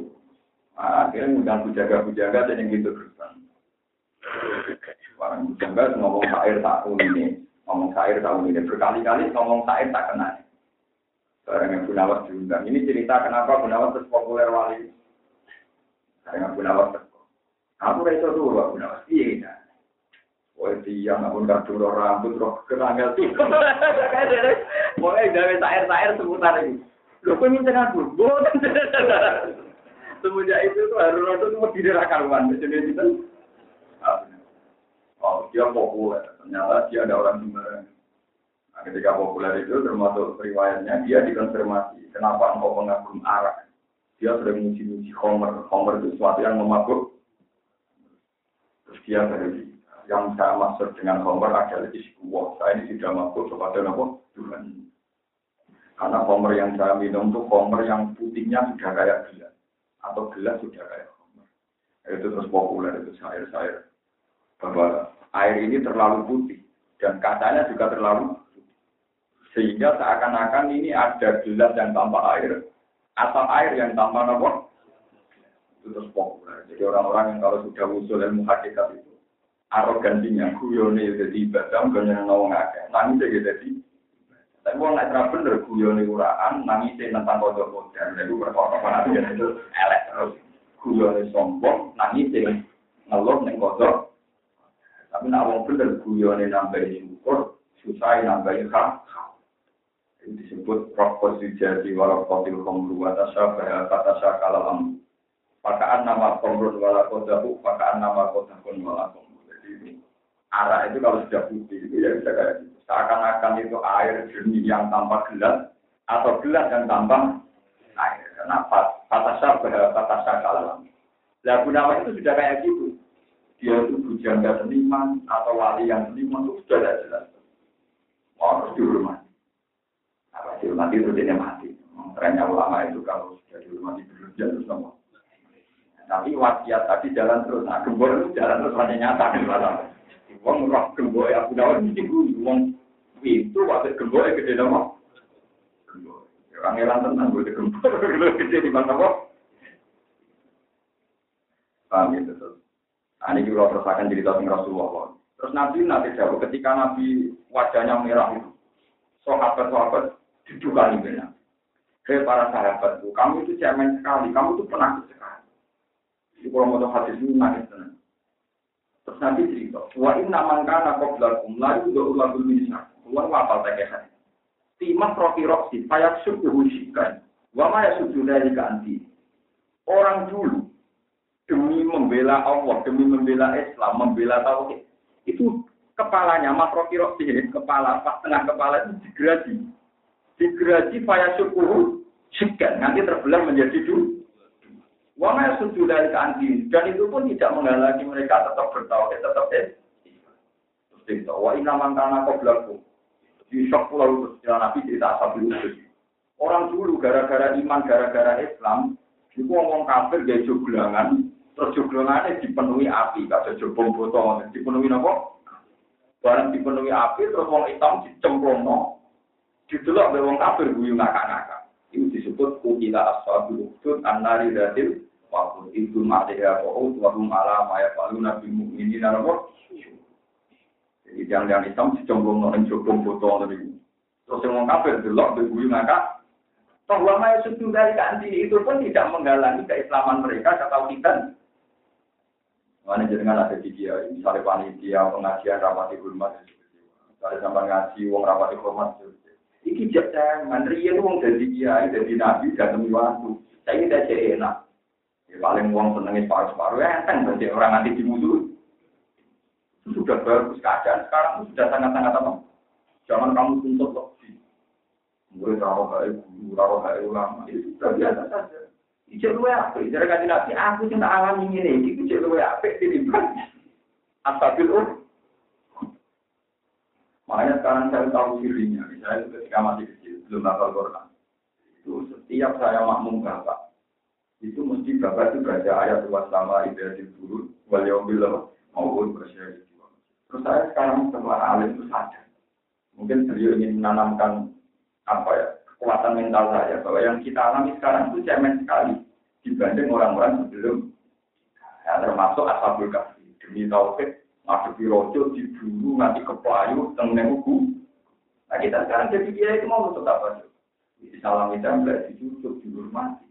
B: Akhirnya ngundang bujaga-bujaga dan yang gitu. Orang bujaga ngomong sair tahun ini, ngomong sair tahun ini berkali-kali ngomong sair tak kenal. Barang yang Gunawas diundang. Ini cerita kenapa Gunawas terus populer wali. Barang yang Gunawas terus. Aku rasa dulu Pak Gunawas. Iya. Wah dia ngapun kartu roh rambut roh keranggal tuh. [laughs] Pokoknya gawe sair-sair seputar ini. Loh kok minta aku? Boten. [laughs] Semenjak itu tuh harus roh itu mau tidak karuan. Jadi itu. Oh dia populer. Ternyata dia ada orang sembarangan. Nah, ketika populer itu termasuk riwayatnya dia dikonfirmasi. Kenapa engkau mengagum arak? Dia sering muji-muji Homer. Homer itu sesuatu yang memabuk. Terus dia dari yang saya maksud dengan Homer adalah iskuwah. Saya ini sudah mabuk kepada apa? Tuhan. Karena Homer yang saya minum itu Homer yang putihnya sudah kayak gelas. Atau gelas sudah kayak Homer. Itu terus populer, itu sair-sair. Bahwa air ini terlalu putih. Dan kacanya juga terlalu sehingga seakan-akan ini ada gelas yang tanpa air, atau air yang tanpa nopo. Itu terus populer. Jadi orang-orang yang kalau sudah usul ilmu hakikat itu, arogansinya, guyone jadi ibadah, guyone nawang akeh, nangis ya jadi. Tapi orang nggak bener guyone uraan, nangis tentang kodok kodok, itu berkata apa itu elek terus. Guyone sombong, nangis ngeluh neng kodok. Tapi nak wong bener guyone nambahin syukur, susah nambahin hak, disebut rokok jadi walau kotil komru atasya bahaya katasya kalam pakaan nama komrun wala kodahu pakaan nama kodahun wala komru jadi arah itu kalau sudah putih itu ya bisa kayak gitu. Seakan-akan itu air jernih yang tanpa gelas atau gelas yang tanpa air. Karena katasya bahaya katasya kalam lah gunawan itu sudah kayak gitu. Dia itu bujangga seniman atau wali yang seniman itu sudah ada jelas. Harus dihormati apa dihormati itu dia mati. Trennya ulama itu kalau sudah dihormati berlebihan terus nama. Tapi wasiat tadi jalan terus. Nah, gembor jalan terus hanya nyata di mana. Uang roh gembor ya orang ini uang itu waktu gembor gede nama. Gembor. Orang elang tenang gue gembor gede di mana kok. Paham ya betul. Nah, ini juga terus akan cerita tentang Rasulullah. Terus Nabi nanti jawab ketika Nabi wajahnya merah itu, sahabat-sahabat didukani benar. Hei para sahabatku, kamu itu cemen sekali, kamu itu penakut sekali. Jadi kalau mau hadis ini nangis tenang. Terus nanti cerita, wa inna man kana qablakum la yudu ulagul minsa. Keluar apa hadis. Timah rofi roksi, payak subuh shikan. Wa ma yasudu dari ganti. Orang dulu demi membela Allah, demi membela Islam, membela tauhid, itu kepalanya makro sih kepala pas tengah kepala itu digerasi digerasi faya syukur segan nanti terbelah menjadi dua Wama sudah dari keanti dan itu pun tidak menghalangi mereka tetap bertauhid tetap eh. Terus wah ini nama karena kau berlaku di shock pulau itu Nabi cerita asal Orang dulu gara-gara iman, gara-gara Islam, itu ngomong kafir gaya joglangan, terus joglangannya dipenuhi api, kata jogbong botol, dipenuhi apa? Barang dipenuhi api, terus wong hitam dicemplung. Didelok oleh wong kafir guyu ngakak-ngakak. Itu disebut kukila ashabul ukhdud an-nari datil waktu itu ma'adaya kohut wahum ala maya palu nabi mu'minin apa? Jadi jangan-jangan hitam dicemplung no, jogbong botol tadi. Terus wong kafir delok guyu ngakak, bahwa maya sudah dari kanti itu pun tidak menghalangi keislaman mereka atau tidak. Mana jenengan ada di dia, misalnya panitia pengajian rapat di rumah, misalnya sampai ngaji uang rapat di rumah, iki jangan, riyen uang dari dia, dari nabi, dan demi waktu. Ini tidak enak. Ya, paling uang senengin paru-paru, ya kan, berarti orang nanti dimusuh. Sudah bagus keadaan, sekarang sudah sangat-sangat apa? Jangan kamu tuntut loh murid rawat hai guru rawat hai ulama itu sudah biasa saja Ijek luwe apa? Ijek kaji nabi, aku alam ini ini, ijek luwe apa? Ditimbang. Asabil. Makanya sekarang saya tahu dirinya. Misalnya ketika masih kecil, belum hafal Quran. Itu setiap saya makmum bapak, itu mesti bapak itu baca ayat luas sama ibadah turun, wal yaumil maupun bersyari. Terus saya sekarang setelah alim itu sadar. Mungkin beliau ingin menanamkan apa ya kekuatan mental saya bahwa yang kita alami sekarang itu cemen sekali dibanding orang-orang sebelum ya, termasuk asabul kafi demi tauhid ngadepi rojo diburu nanti kepayu tengene ugu nah kita sekarang jadi dia itu mau untuk apa di salam itu di dicucuk dihormati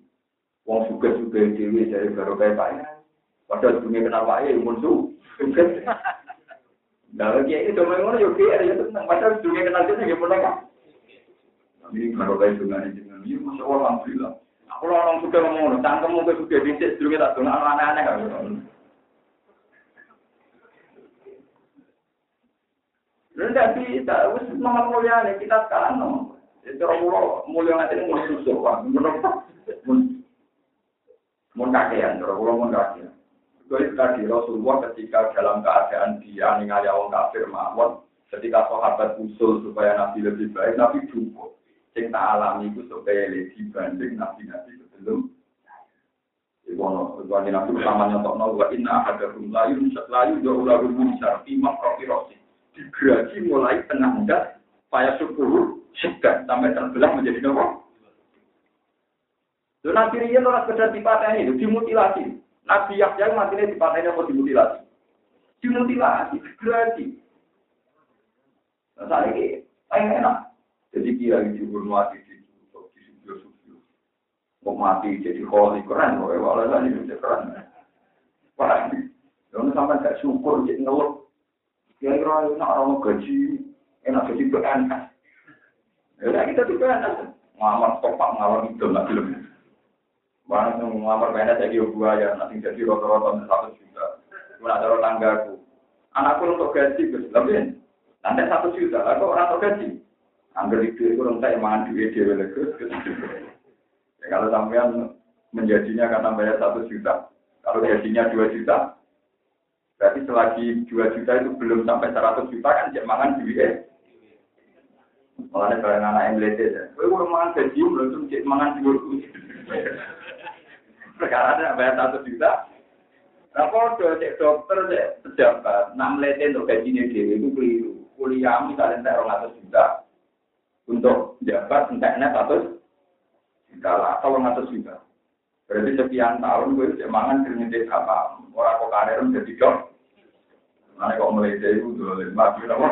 B: wong suka suka dewi dari baru kayak pak padahal kenal pak ya musuh [laughs] Nah, lagi itu memang yo kira ya tenang. Padahal dunia kenal dia nggak pernah kan. Ini kalau kayak dengan dengan ini, masya Allah alhamdulillah. Aku orang suka ngomong, cangkem mungkin suka bisnis, dulu kita tuh aneh-aneh Rendah bisa, wis nomor mulia nih kita sekarang nomor. Itu orang mulia nanti mau susu, pak. Mun kakean, terus pulau mun kakean. Itu tadi Rasulullah ketika dalam keadaan dia ningali orang kafir mawon, ketika sahabat usul supaya Nabi lebih baik, Nabi cukup sing tak alami itu supaya lebih dibanding nabi-nabi sebelum Iwono, Iwono nabi utama nyotok nol, wa inna ahadakum layu, layu jauh lalu bisa imam rosi. Digeragi mulai tengah das, payah syukur, segan, sampai terbelah menjadi nopo. Itu nabi Rian orang sekedar dipateni, itu dimutilasi. Nabi Yahya matinya dipateni apa dimutilasi? Dimutilasi, digeragi. Nah, saya ini, saya enak. Jadi kira di di studio Mau mati jadi holy keren, loh. Walau kan itu keren. Parah nih. Jangan sampai gak syukur jadi ngeluh. Kira-kira nak orang gaji, enak jadi PNS. Ya kita di PNS. Ngamar topak, ngamar itu, nggak film. Mana yang ngamar PNS jadi buaya, nanti jadi rata-rata satu juta. Mana ada tanggaku. Anakku untuk gaji, Gus. Tapi nanti satu juta, aku orang untuk gaji. Angger itu orang saya mangan duit dia Ya, kalau sampean menjadinya karena bayar satu juta, kalau gajinya dua juta, berarti selagi dua juta itu belum sampai seratus juta kan dia mangan duit. Malah barang anak meletet ya. Gue udah mangan gaji belum tuh cek mangan duit. [laughs] Perkara ada bayar satu juta. Nah, kalau cek dokter, cek pejabat, nak meletet untuk gajinya dia itu keliru. Kuliah misalnya saya orang juta, untuk jabat enteknya satu juta lah atau satu juta. Berarti sekian tahun gue cek mangan keringet apa orang kok karir menjadi dok. Mana kok mulai dari itu lima juta apa?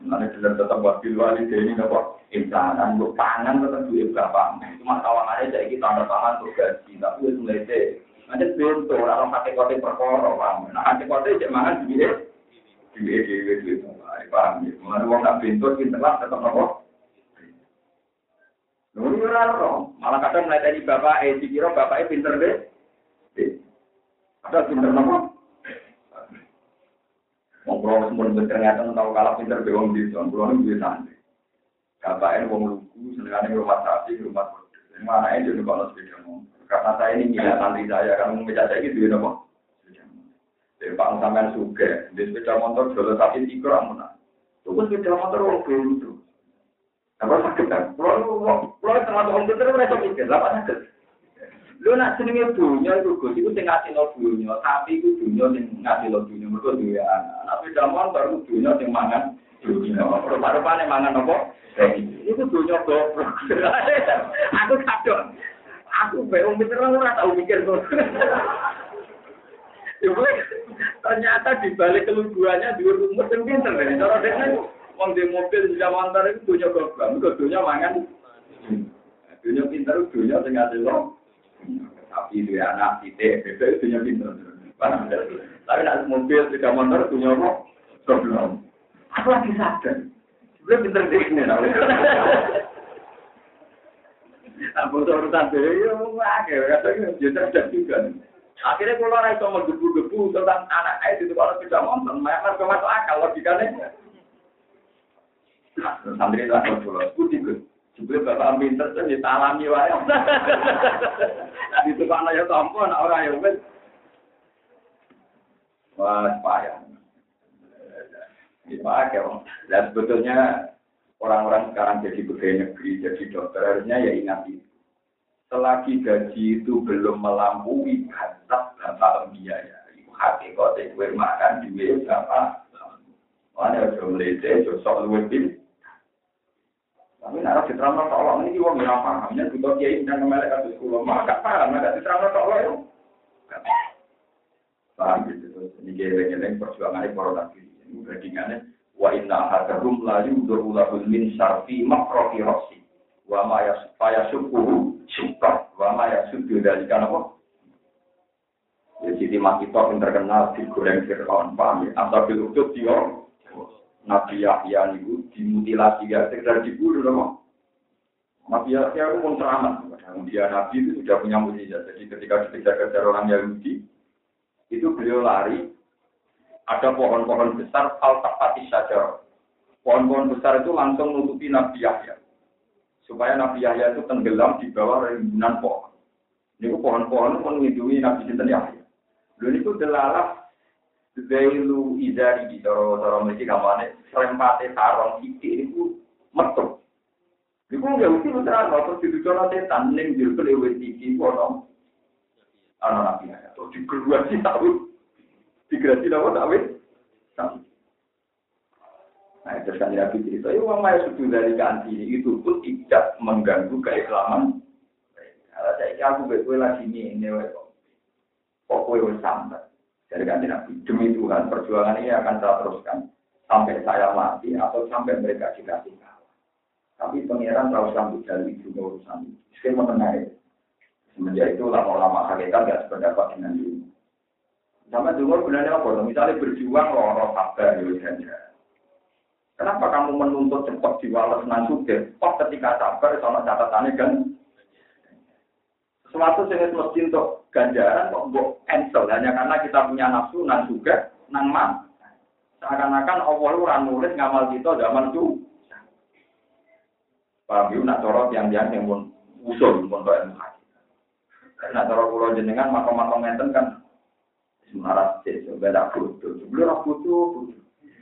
B: Mana tidak tetap buat wali ini apa? Insanan untuk pangan tetap duit berapa? Itu masalahnya jadi kita tanda tangan untuk gaji, tapi itu mulai dari Nanti bentuk orang kote perkara, paham? Nah, kote cek mangan duit, duit, duit, duit, paham? Mana uang tak bentuk, kita lah tetap apa? Nuri ora roh, malah kadang melatih bapak, eh dikira bapaknya pinter deh. Ada pinter nopo? Ngobrol mun ternyata tahu kalah pinter be wong desa, kulo niku duwe santri. Bapaknya wong lugu, senengane rumah sapi, rumah kudu. Mana itu kalau sepeda. Karena saya ini ngira santri saya, kan membaca saya gitu ya nopo. Jadi Pak sampean suge, di sepeda motor jual sapi orang mana. Tunggu sepeda motor wong belum itu. Apa sakit kan? Kalau kalau termasuk om pinter mereka mikir, apa sakit? Lu nak senenge dunia itu Gus, itu sing ngasih dunia, tapi itu dunia sing ngasih dunia, mereka dunia anak. Tapi motor itu dunia sing mangan dunia. Rupa-rupanya mangan apa? Itu dunia goblok. [laughs] Aku kadon. Aku bingung mikir ora tau mikir [laughs] kok. ternyata di balik keluguannya di umur sing pinter. Cara dia wong di mobil di motor itu dunia goblok, dunia mangan. Dunia pinter dunia sing ngasih tapi dia anak titik, bebek itu pinter. Tapi nak mobil, tidak motor, punya apa? Problem. Aku lagi sadar. Sebenarnya pinter di sini. Aku urusan dia, ya ngake, katanya dia cerdas juga. Akhirnya kalau orang itu menggebu-gebu tentang anak itu kalau tidak nonton, mereka masuk akal logikanya. Santri itu aku pulau, tiga. Juga bapak pinter tuh ditalami wae. [laughs] Itu kan ya tampo anak orang ya wis. Wah, payah. Dipakai, dan sebetulnya orang-orang sekarang jadi pegawai negeri, jadi dokter, harusnya ya ingat itu. Selagi gaji itu belum melampaui batas bapak biaya, itu hakikatnya gue makan duit berapa. Mana udah melete, sok luwih tapi nara diterangno tok Allah ini wong ora paham yen butuh kiai dan melek kados kula. Maka gak paham nek diterangno tok Allah yo. Paham gitu terus ini geleng-geleng perjuangan para nabi. Ini bandingannya wa inna hadarum la lahul min syarfi makrofi rosi. Wa ma yasfaya syukuhu syukar. Wa ma yasuddu dari apa? Ya Siti Makito yang terkenal di goreng Fir'aun, paham ya? Asal udut dia Nabi Yahya niku dimutilasi ya sekedar dibunuh dong. Nabi Yahya itu pun teramat. Dia Nabi itu sudah punya mujizat. Jadi ketika dikejar-kejar orang Yahudi, itu beliau lari. Ada pohon-pohon besar, al-tapati saja. Pohon-pohon besar itu langsung menutupi Nabi Yahya. Supaya Nabi Yahya itu tenggelam di bawah rimbunan pohon. Ini pohon-pohon pun melindungi Nabi Sinten Yahya. Lalu itu delalah Zailu izari di cara-cara mesti kamane serempate sarong iki niku metu. Iku nggak mesti putra terus didudono setan ning jero lewe iki ono ana nabi ya. Terus digerwasi [laughs] tahu. Digerasi dapat tahu. Nah, terus kan Nabi cerita, ya uang maya sudah dari ganti itu pun tidak mengganggu keislaman. Kalau saya aku betul lagi ini, ini pokoknya sampai. Jadi kan Nabi, demi Tuhan perjuangan ini akan saya teruskan sampai saya mati atau sampai mereka dikasih kalah. Tapi pangeran tahu sambut dari juga urusan itu. Saya mengenai semenjak itu lama-lama hakikat tidak sependapat dengan ini. Sama dulu sebenarnya apa? Misalnya berjuang loh sabar ya saja. Kenapa kamu menuntut cepat diwales nan suge? Oh ketika sabar sama catatannya kan sesuatu yang mesti untuk ganjaran kok mbok cancel hanya karena kita punya nafsu nan juga nan man. Seakan-akan Allah ora nulis ngamal kita zaman itu. Paham yuk, nak corot yang yang yang pun usul pun ilmu haji. Nak corot pulau jenengan makam-makam ngenten kan semarat sih, beda butuh. Sebelum aku butuh.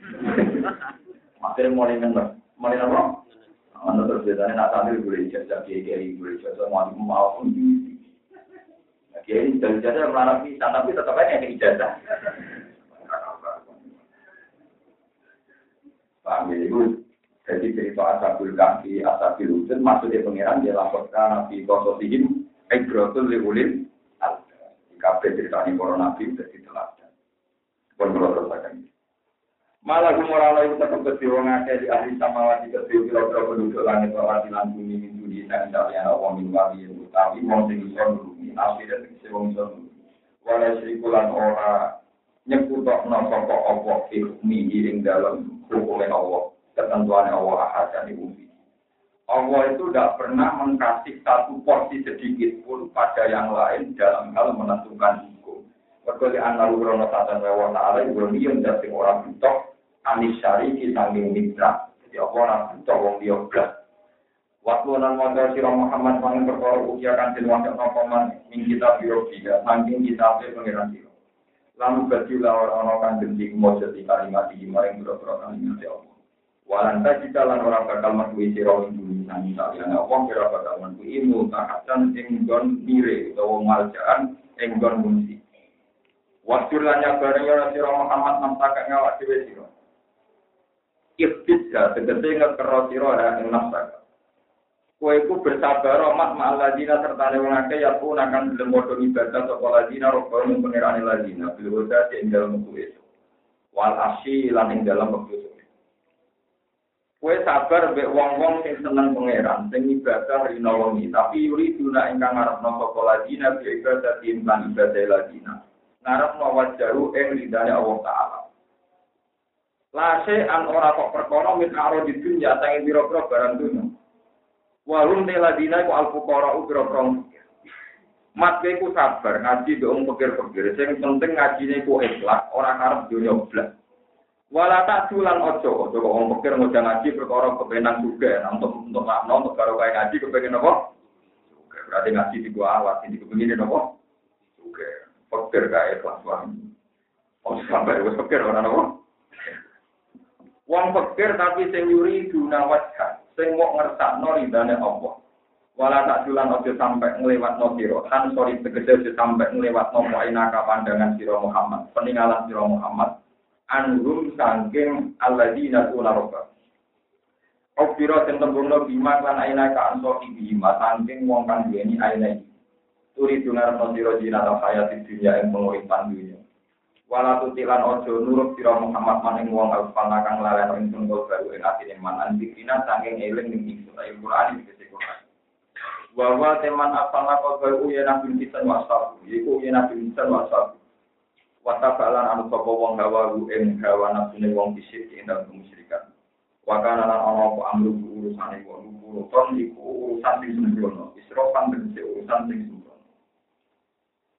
B: [laughs] Makin mulai nengok, mulai nengok. Anda terus biasanya nak sambil boleh ijazah, kiai-kiai boleh ijazah, mau mau pun Ya ini dari ijazah melarang bisa, tapi tetap aja yang ijazah. Paham ya, itu jadi cerita asabul kaki, asabil wujud, maksudnya pengiran dia laporkan nabi kososihim, ibratul liulin, di kafe cerita ini para nabi sudah diteladan. Pun kalau terus Malah gumora itu tetap kecil wong di ahli samawati kecil kira-kira penduduk langit ora dilan bumi min dunia dan wali utawi wong iso asli dan sing wong nulungi. Wala sirikulan ora nyekutokno sapa apa hukmi ing dalam hukumnya Allah, ketentuan Allah ahad dan bumi. Allah itu tidak pernah mengkasih satu porsi sedikit pun pada yang lain dalam hal menentukan hukum. Mereka di anak krono satan wa ta'ala, ibu yang orang butuh anis syari sanging mitra. Jadi apa ora butuh wong dia blas. Waktu nan wanda sira Muhammad mangin perkara ukia kan den wanda napa man ing kita biro dia kita pe pangeran sira. Lalu bajula orang-orang kan dending mojo di kalimat iki maring boro-boro kalimat ya Allah. Walan kita lan ora bakal metu sira ing bumi nang saliyane wong ora bakal metu ilmu tahatan ing gon mire utawa maljaan ing gon munsi. Waktu lan nyabare ora sira Muhammad nang tak ngawak dhewe sira. Ibtidja tegese ngekero sira ing nafsa. Kowe iku bersabar rahmat ma'al ladina serta wong akeh ya pun akan belum padha ibadah sapa ladina robbal mung pangerane ladina bil huda ing dalem wektu Wal asyi lan ing dalem wektu Kue sabar mbek wong-wong sing seneng pangeran, sing ibadah rina wengi, tapi yuri duna ingkang ngarepno sapa ladina bi ibadah timban ibadah ladina. Ngarepno wajaru ing ridane Allah taala. Lase an ora kok perkara min aro di dunya tangi biro-biro barang dunya. Walum te ladina iku al fuqara biro-biro Mat ku sabar ngaji mbek wong pikir-pikir, sing penting ngajine ku ikhlas, ora karep dunya blas. Wala tak tulang ojo, ojo kok ngomong pikir ngojak ngaji perkara kepenan juga, untuk untuk makna untuk baru kayak ngaji kepengen apa? Juga berarti ngaji di gua awat, ini kepengen apa? Juga pikir kayak kelas wahyu. Oh sampai gue pikir orang apa? Wong pikir tapi sing yuri guna wajah, sing mau ngersakno ridane Allah. Wala tak tulang ojo sampai ngelewat no siro, kan sorry tegese sampai ngelewat no mu'inaka pandangan siro Muhammad, peninggalan siro Muhammad anhum sangking alladzina tuna roba. Obiro sing tembungno bima lan aina ka anso bima sangking wong kang duweni aina iki. Turi dungar no siro jina ta hayat dunia yang penguripan dunia. Wala tutilan ojo nurut siro Muhammad maning wong alfana kang lalen ing tunggal baru ing atine man andikina sangking eling ning ingsun ayo Quran iki kese Quran. Wa teman apana kau baru ya nabi kisan wasab. Iku ya nabi kisan wasab. Wata balan anu sapa wong hawa ing hawa nafsune wong bisik ing dalem kemusyrikan. Wa kana lan ana apa amru urusane wong urusan iku urusan sing sembrono. Isrofan urusan sing.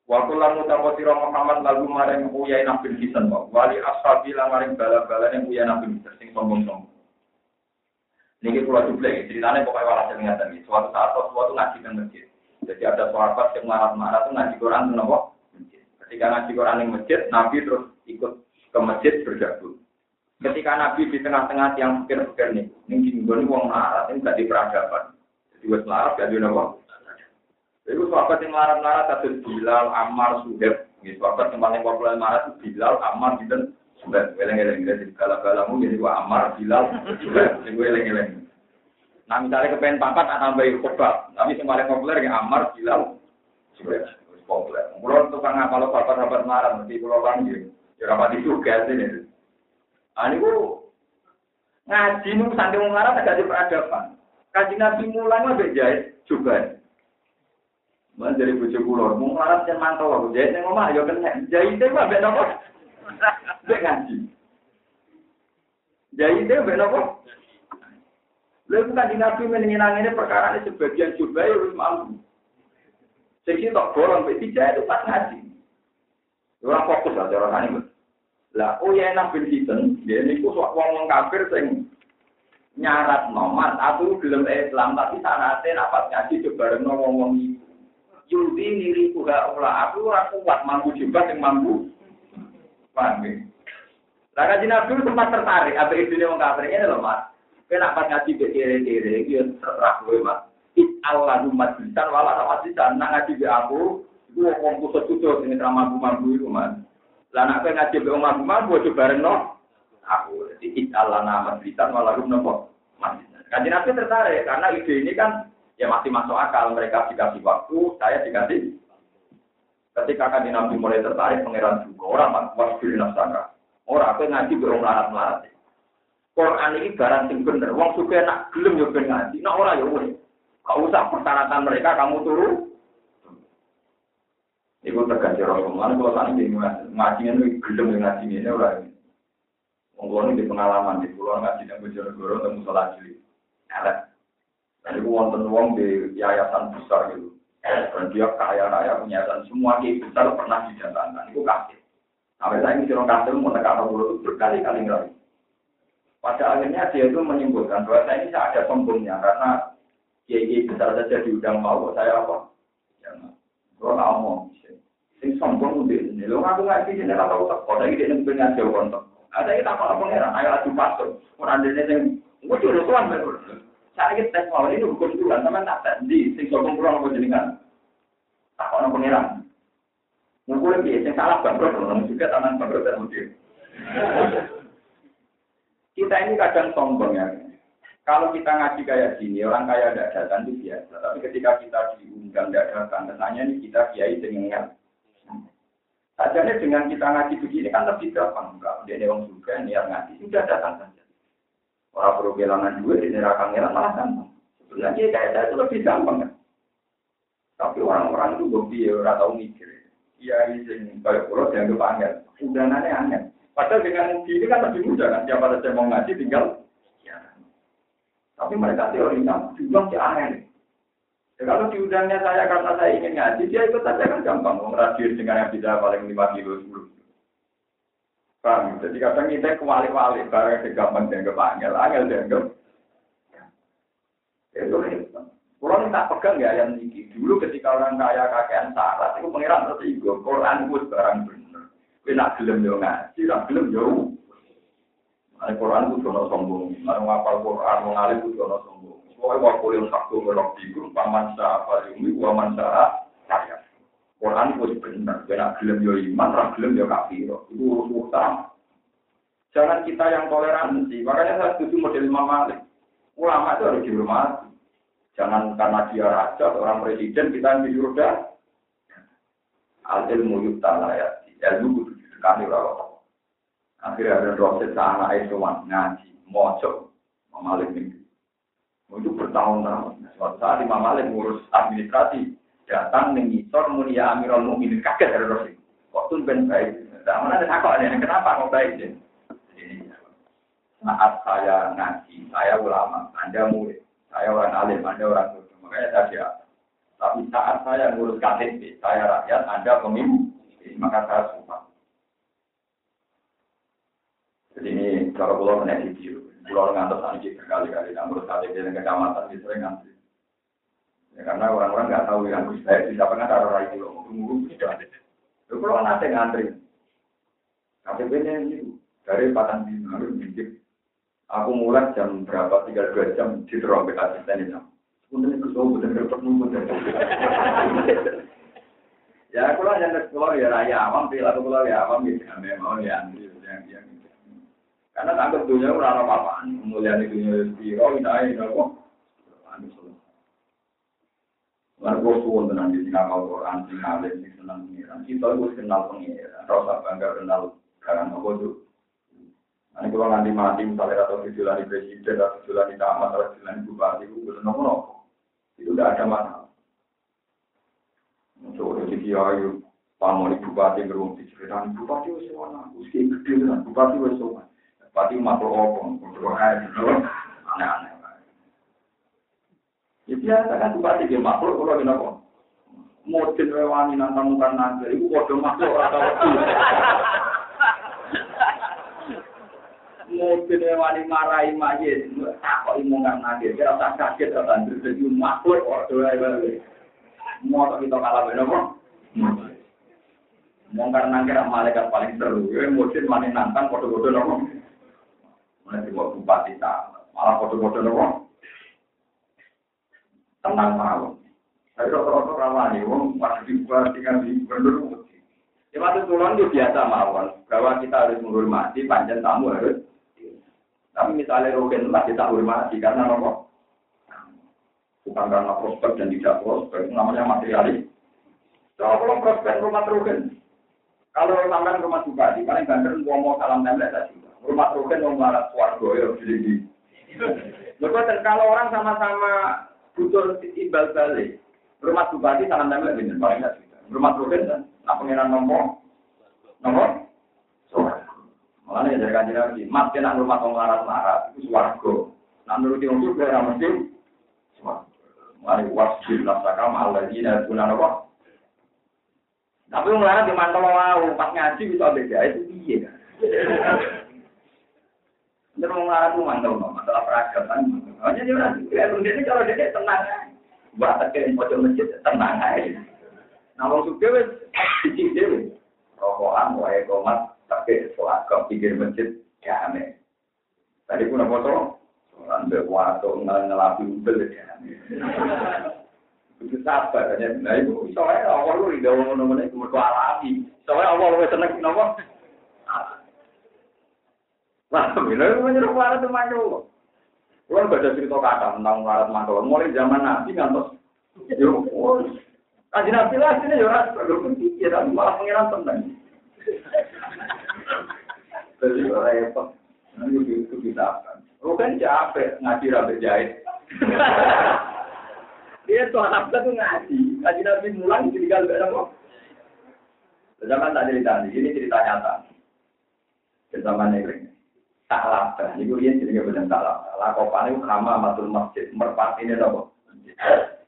B: Wa kullan mutawatira Muhammad lagu maring uyai nabi kisan wa wali ashabi lan maring bala-balane uyai nabi sing sombong-sombong. Niki kula duplek, ceritanya pokoknya walah ngeten iki. Suatu saat suatu ngaji kan masjid. Jadi ada sahabat yang marah-marah tuh ngaji Quran kenapa? Ketika ngaji Quran yang masjid, Nabi terus ikut ke masjid bergabung. Ketika Nabi di tengah-tengah yang pikir-pikir nih, ini gini uang melarat, ini gak di peradaban. Jadi buat melarat gak di nama. Itu sahabat yang melarat-melarat, ada Bilal, Ammar, Suhaib. Ini sahabat yang paling populer melarat itu Bilal, Ammar, gitu. Suhaib, eleng-eleng. Jadi gala-galamu jadi Ammar, Bilal, Suhaib. Jadi gue eleng-eleng. Nah misalnya kepengen pangkat, anak bayi khutbah. Tapi yang paling populer ya Ammar, Bilal, Suhaib populer. Kulo tukang ngapal bapak-bapak marah, mesti kulo panggil. Ya rapat itu gas ini. Ah ini ngaji nu sampai marah agak di peradaban. Kaji nabi mulai mah bejai juga. Mana dari bujuk kulo, mau marah yang mantau aku jahit yang ngomong ayo kena. Jahit itu mah beda kok. Bek ngaji. Jahit itu beda kok. Lalu kan di nabi meningin ini perkara ini sebagian juga ya harus mampu. Sing tok bolong tidak itu pas ngaji. Ora fokus lah cara kane. Lah oh ya nang bin Hiten, dia niku sok wong kafir sing nyarat nomat atau gelem Islam tapi sanate napat ngaji bareng wong-wong iku. Yudi niri kuha ula aku ora kuat mampu juga sing mampu. Paham ya? Lah kaji Nabi sempat tertarik, apa itu wong kafir ini loh mas. Kena pas ngaji ke kiri-kiri, dia terserah gue mas. Allah majlisan wala majlisan nak ngaji be aku iku wong kusut-kusut sing mampu-mampu iku Mas. Lah nak ngaji be mampu-mampu aja bareng no. Aku jadi Allah nama majlisan wala rum nopo. Kajian Nabi tertarik karena ide ini kan ya masih masuk akal mereka dikasih waktu, saya dikasih Ketika kan Nabi mulai tertarik, pangeran juga orang mas wasbil nafsaka. Orang apa ngaji berong larat melarat. Quran ini barang sing bener. Wong suka nak gelem yo ben ngaji, nak ora yo wis. Kau usah persyaratan mereka kamu turun. Ibu terganti Rasulullah. Kalau tadi di ngaji ini gelem ngaji ini orang. Monggo di pengalaman di pulau ngaji yang Bojonegoro temu salat cilik. Elek. Dan itu wonten wong di yayasan besar gitu. Dan dia kaya raya punya yayasan semua di besar pernah didatangkan. Itu kasih. Sampai saya ini orang kasih mau tekan itu berkali-kali ngerti. Pada akhirnya dia itu menyimpulkan bahwa saya ini ada sombongnya karena kiai besar saja diundang mau saya apa? Ya, nggak mau, sing sombong udah ini. Lo ngaku ngaji sini nggak tahu tak. Kalau ini dia pengen jauh kontak. Ada kita apa pangeran? Ayo adu pastor. Orang dia yang gue cuma tuan betul. Saya ini tes mau ini hukum tuhan, sama tak tes di sing sombong kurang apa jenengan? Tak apa pangeran? Nunggu lagi, yang salah bangkrut, juga tangan bangkrut dan mungkin. Kita ini kadang sombong ya. Kalau kita ngaji kayak gini, orang kaya tidak datang itu biasa. Tapi ketika kita diundang tidak datang, tentunya ini kita kiai dengan Sajanya dengan kita ngaji begini kan lebih gampang. Enggak, dia orang juga niat ngaji, sudah datang. Orang perlu kehilangan duit, di neraka ngilang malah gampang. Sebenarnya kayak saya itu lebih gampang kan. Tapi orang-orang itu gue orang tahu mikir. Iya, ini kayak pulau dianggap angin. Udah nanya angin. Padahal dengan ini kan lebih mudah kan, siapa saja mau ngaji tinggal. Ya. Tapi mereka teorinya dibilang si aneh. Ya, kalau diundangnya saya karena saya ingin ngaji, dia ikut saja kan gampang. Mau dengan yang bisa paling lima kilo sepuluh. Paham? Jadi kadang kita kewali-wali, barang gampang dianggap angel, angel dianggap. Ya, itu hebat. Kalau minta pegang ya yang ini. Dulu ketika orang kaya kakean syarat, itu pengiran itu. Quran itu barang benar. Kowe nak gelem yo ngaji, ra gelem yo. Al Quran itu jono sombong, mau ngapal Quran, mau ngalim itu jono sombong. Pokoknya mau kuliah satu melok tidur, paman sah apa ini, paman sah saya. Quran itu benar, nak gelem yo iman, ra gelem yo kafir. Itu urus utama. Jangan kita yang toleransi. Makanya saya setuju model Imam Malik. Ulama itu harus dihormati. Jangan karena dia raja, orang presiden, kita yang disuruh. Al ilmu yukta ya. Ilmu kudu sekali ora Akhirnya ada dosen sana itu ngaji, mojok, memalik ini. Itu bertahun-tahun. Suatu saat Imam Malik ngurus administrasi, datang mengisor mulia Amirul Mukminin kaget dari dosen. Kok tuh ben baik? Nah, mana ada takut ada kenapa kok baik sih? Saat saya ngaji, saya ulama, Anda murid, saya orang alim, Anda orang tua. Makanya saya siap. Tapi saat saya ngurus KTP, saya rakyat, Anda pemimpin, maka saya sumpah. Jadi ini kalau pulau kena video, pulau ngantar sanksi berkali-kali, namun kali di kecamatan sering ngantri. Ya, karena orang-orang nggak tahu yang Gus Baik bisa pernah taruh rai pulau, tunggu tidak. Itu pulau nanti ngantri. KTP-nya ini dari Patang Bima harus minjem. Aku mulai jam berapa, tiga dua jam di terompet asisten itu. Sebenarnya itu tahu benar benar nunggu Ya, kalau yang keluar ya raya awam, perilaku keluar ya awam, ya memang ya antri, yang yang karena takut dunia ora ana apa-apaan. Mulyane dunia piro inae nopo. Lalu gue suwon tenan di sini kalau Quran, sing alim, sing senang pengiran. Kita itu kenal pengiran, rasa bangga kenal karang apa itu. Nanti kalau nanti mati, misalnya atau titulani presiden, atau titulani tamat, atau titulani bupati, itu bisa nopo Itu udah ada masalah. Untuk jadi kiai, pamori bupati, berumur diceritakan, bupati itu sewana, usia gede, bupati itu sewana. Pati makhluk apa? Berdoa gitu. Aneh-aneh. Ya biasa kan bupati dia makhluk kalau gini apa? Modin rewani nantang mukan naga, itu kode makhluk atau. Modin rewani marahi majid, tak kok imungan naga, kira tak kaget atau jadi makhluk kode rewani. Mau kita kalah benar Mau karena kira malaikat paling seru, ya modin mani nantang kode-kode nopo. Mulai di bupati malah foto-foto nopo. Tenang malam. Tapi rata-rata ramai, wong masih bupati kan di gubernur. Ya waktu turun itu biasa mawon, bahwa kita harus menghormati panjang tamu harus. Tapi misalnya rogen lah kita hormati karena nopo. Bukan karena prospek dan tidak prospek, namanya materialis. Kalau kalau prospek rumah rogen, kalau sampai rumah bupati, paling banter ngomong salam tembak tadi. Rumah Rukin mau marah suarga ya jadi. Lepas kalau orang sama-sama butuh ibal balik, rumah bupati sangat tembak ini paling nggak. Rumah Rukin kan, nah pengiran nomor, nomor, suarga. Malah ya dari kajian lagi, mas kena rumah orang larat-larat itu suarga. Nah menurut yang itu dia mesti suarga. Mari wasbil nasaka ma'alladzi la guna apa? Tapi mulai di mantel mau pas ngaji bisa beda itu iya kan. [laughs] Nek wong larat dia orang suka. Dia kalau dia tenang aja. Mbak tekan pojok masjid tenang aja. Nah, wong suka wes cicing dewe. Rokokan, wae komat, tapi sholat kau pikir masjid ya aneh. Tadi pun apa tuh? Sampai waktu ngelapi ubel ya. Itu sabar kan Nah itu soalnya awal lu di dalam nomor itu alami. Soalnya awal lu seneng nopo. Wah, bila menyuruh melarat itu mantul. Kalau baca cerita kata tentang melarat mantul, mulai zaman Nabi ngantos. Yo, kaji Nabi lah sini yo ras berpikir tapi malah pengiran tenang. Jadi repot. Nanti itu bisa kan. Lu kan capek ngaji rabe jahit. Dia tuh anak tuh ngaji, ngaji Nabi mulang jadi kalau ada apa? Zaman tak cerita, ini cerita nyata. Cerita mana tak labah. Ini gue jadi nggak benar tak labah. Lakopan itu kama matul masjid. Merpati ini apa?